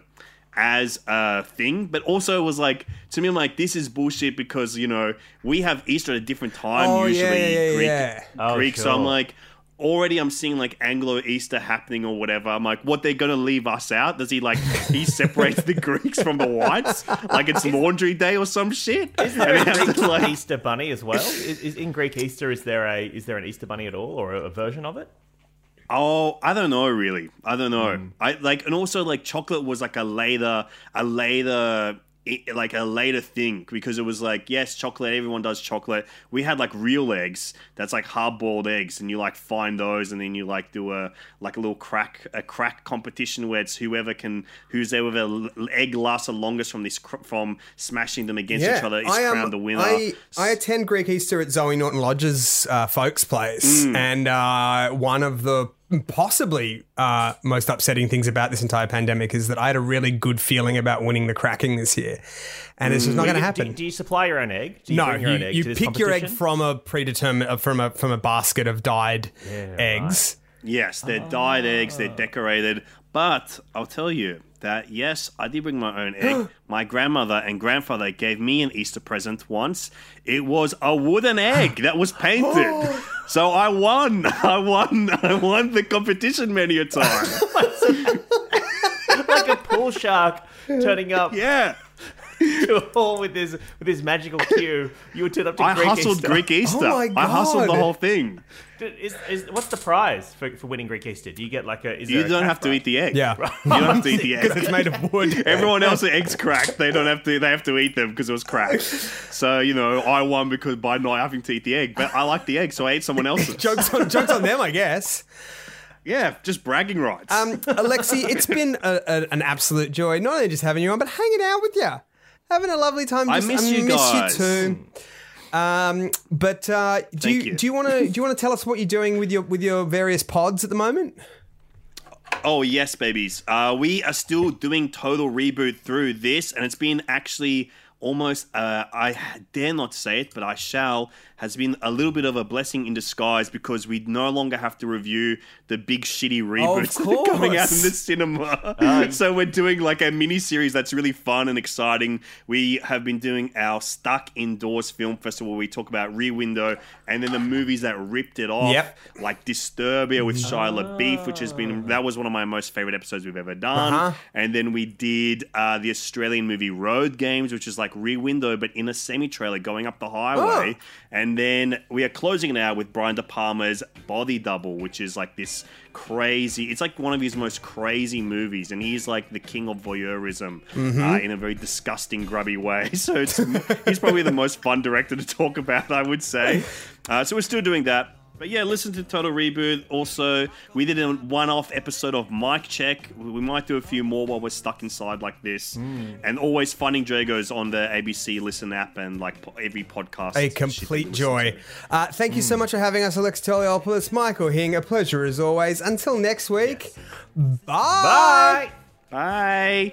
[SPEAKER 4] as a thing. But also it was like to me, I'm like this is bullshit because you know we have Easter at a different time
[SPEAKER 3] Oh,
[SPEAKER 4] usually.
[SPEAKER 3] yeah, yeah,
[SPEAKER 4] Greek,
[SPEAKER 3] yeah.
[SPEAKER 1] Oh,
[SPEAKER 4] Greek. So I'm like. Already, I'm seeing like Anglo Easter happening or whatever. I'm like, what they're gonna leave us out? Does he like he [LAUGHS] separates the Greeks from the whites? Like it's laundry day or some shit?
[SPEAKER 1] Is there
[SPEAKER 4] And
[SPEAKER 1] a
[SPEAKER 4] he has
[SPEAKER 1] Greek
[SPEAKER 4] to, like-
[SPEAKER 1] Easter bunny as well? Is, is in Greek Easter is there a is there an Easter bunny at all or a, a version of it?
[SPEAKER 4] Oh, I don't know really. I don't know. Mm. I like and also like chocolate was like a later a later like a later thing because it was like yes chocolate everyone does chocolate we had like real eggs that's like hard boiled eggs and you like find those and then you like do a like a little crack a crack competition where it's whoever can who's there with a l- egg lasts the longest from this cr- from smashing them against each other is
[SPEAKER 3] I, um,
[SPEAKER 4] the winner
[SPEAKER 3] I, I attend Greek Easter at Zoe Norton Lodge's uh, folks' place,
[SPEAKER 4] Mm.
[SPEAKER 3] and uh, one of the possibly uh, most upsetting things about this entire pandemic is that I had a really good feeling about winning the cracking this year, and it's just not going to happen.
[SPEAKER 1] do you supply your own egg? Do you
[SPEAKER 3] no,
[SPEAKER 1] bring your
[SPEAKER 3] you,
[SPEAKER 1] own egg
[SPEAKER 3] you
[SPEAKER 1] to this
[SPEAKER 3] pick your egg from a predetermined uh, from a from a basket of dyed eggs.
[SPEAKER 4] Yes, they're dyed eggs, they're decorated. But I'll tell you that yes, I did bring my own egg. [GASPS] my grandmother and grandfather gave me an Easter present once. It was a wooden egg that was [GASPS] painted. Oh. so I won. [LAUGHS] I won. I won the competition many a time. [LAUGHS]
[SPEAKER 1] like a pool shark turning up
[SPEAKER 4] yeah.
[SPEAKER 1] To a hall with his with his magical cue. You would turn up to
[SPEAKER 4] I
[SPEAKER 1] Greek
[SPEAKER 4] hustled
[SPEAKER 1] Easter.
[SPEAKER 4] Greek Easter.
[SPEAKER 3] Oh my God.
[SPEAKER 4] I hustled the whole thing.
[SPEAKER 1] Is, is, what's the prize for, for winning Greek Easter? Do you get like a? Is
[SPEAKER 4] You
[SPEAKER 1] a
[SPEAKER 4] don't
[SPEAKER 1] cash
[SPEAKER 4] have to
[SPEAKER 1] prize?
[SPEAKER 4] eat the egg.
[SPEAKER 3] Yeah,
[SPEAKER 4] You don't have to eat the [LAUGHS] egg.
[SPEAKER 3] because it's made of wood. [LAUGHS]
[SPEAKER 4] Everyone else the eggs cracked. They don't have to. They have to eat them because it was cracked. So you know, I won because by not having to eat the egg. But I like the egg, so I ate someone else's. [LAUGHS]
[SPEAKER 3] jokes on jokes on them, I guess.
[SPEAKER 4] Yeah, just bragging rights.
[SPEAKER 3] Um, Alexi, it's been a, a, an absolute joy, not only just having you on, but hanging out with you, having a lovely time.
[SPEAKER 4] I
[SPEAKER 3] Just-
[SPEAKER 4] miss you guys.
[SPEAKER 3] You too. Um, but uh, do you,
[SPEAKER 4] you.
[SPEAKER 3] do you want to do you want to tell us what you're doing with your with your various pods at the moment?
[SPEAKER 4] Oh yes, babies. Uh, we are still doing total reboot through this, and it's been actually almost, uh, I dare not say it, but I shall, has been a little bit of a blessing in disguise because we no longer have to review the big shitty reboots that are coming out in the cinema. so we're doing like a mini series that's really fun and exciting. We have been doing our Stuck Indoors Film Festival where we talk about Rear Window and then the movies that ripped it off,
[SPEAKER 3] Yep.
[SPEAKER 4] like Disturbia with Shia LaBeouf, which has been that was one of my most favorite episodes we've ever done.
[SPEAKER 3] Uh-huh.
[SPEAKER 4] And then we did uh, the Australian movie Road Games, which is like Rear Window but in a semi trailer going up the highway. And then we are closing it out with Brian De Palma's Body Double, which is like this crazy. It's like one of his most crazy movies, and he's like the king of voyeurism uh, in a very disgusting, grubby way. [LAUGHS] So it's he's probably the most fun director to talk about, I would say. [LAUGHS] Uh, so we're still doing that. But yeah, listen to Total Reboot. Also, we did a one-off episode of Mic Check. We might do a few more while we're stuck inside like this. And always finding Jagos on the ABC Listen app and like every podcast.
[SPEAKER 3] A
[SPEAKER 4] shit that you
[SPEAKER 3] complete joy. Uh, thank you
[SPEAKER 4] Hmm.
[SPEAKER 3] so much for having us, Alex Toliopoulos. Michael Hing, a pleasure as always. Until next week, bye.
[SPEAKER 1] Bye.
[SPEAKER 4] Bye.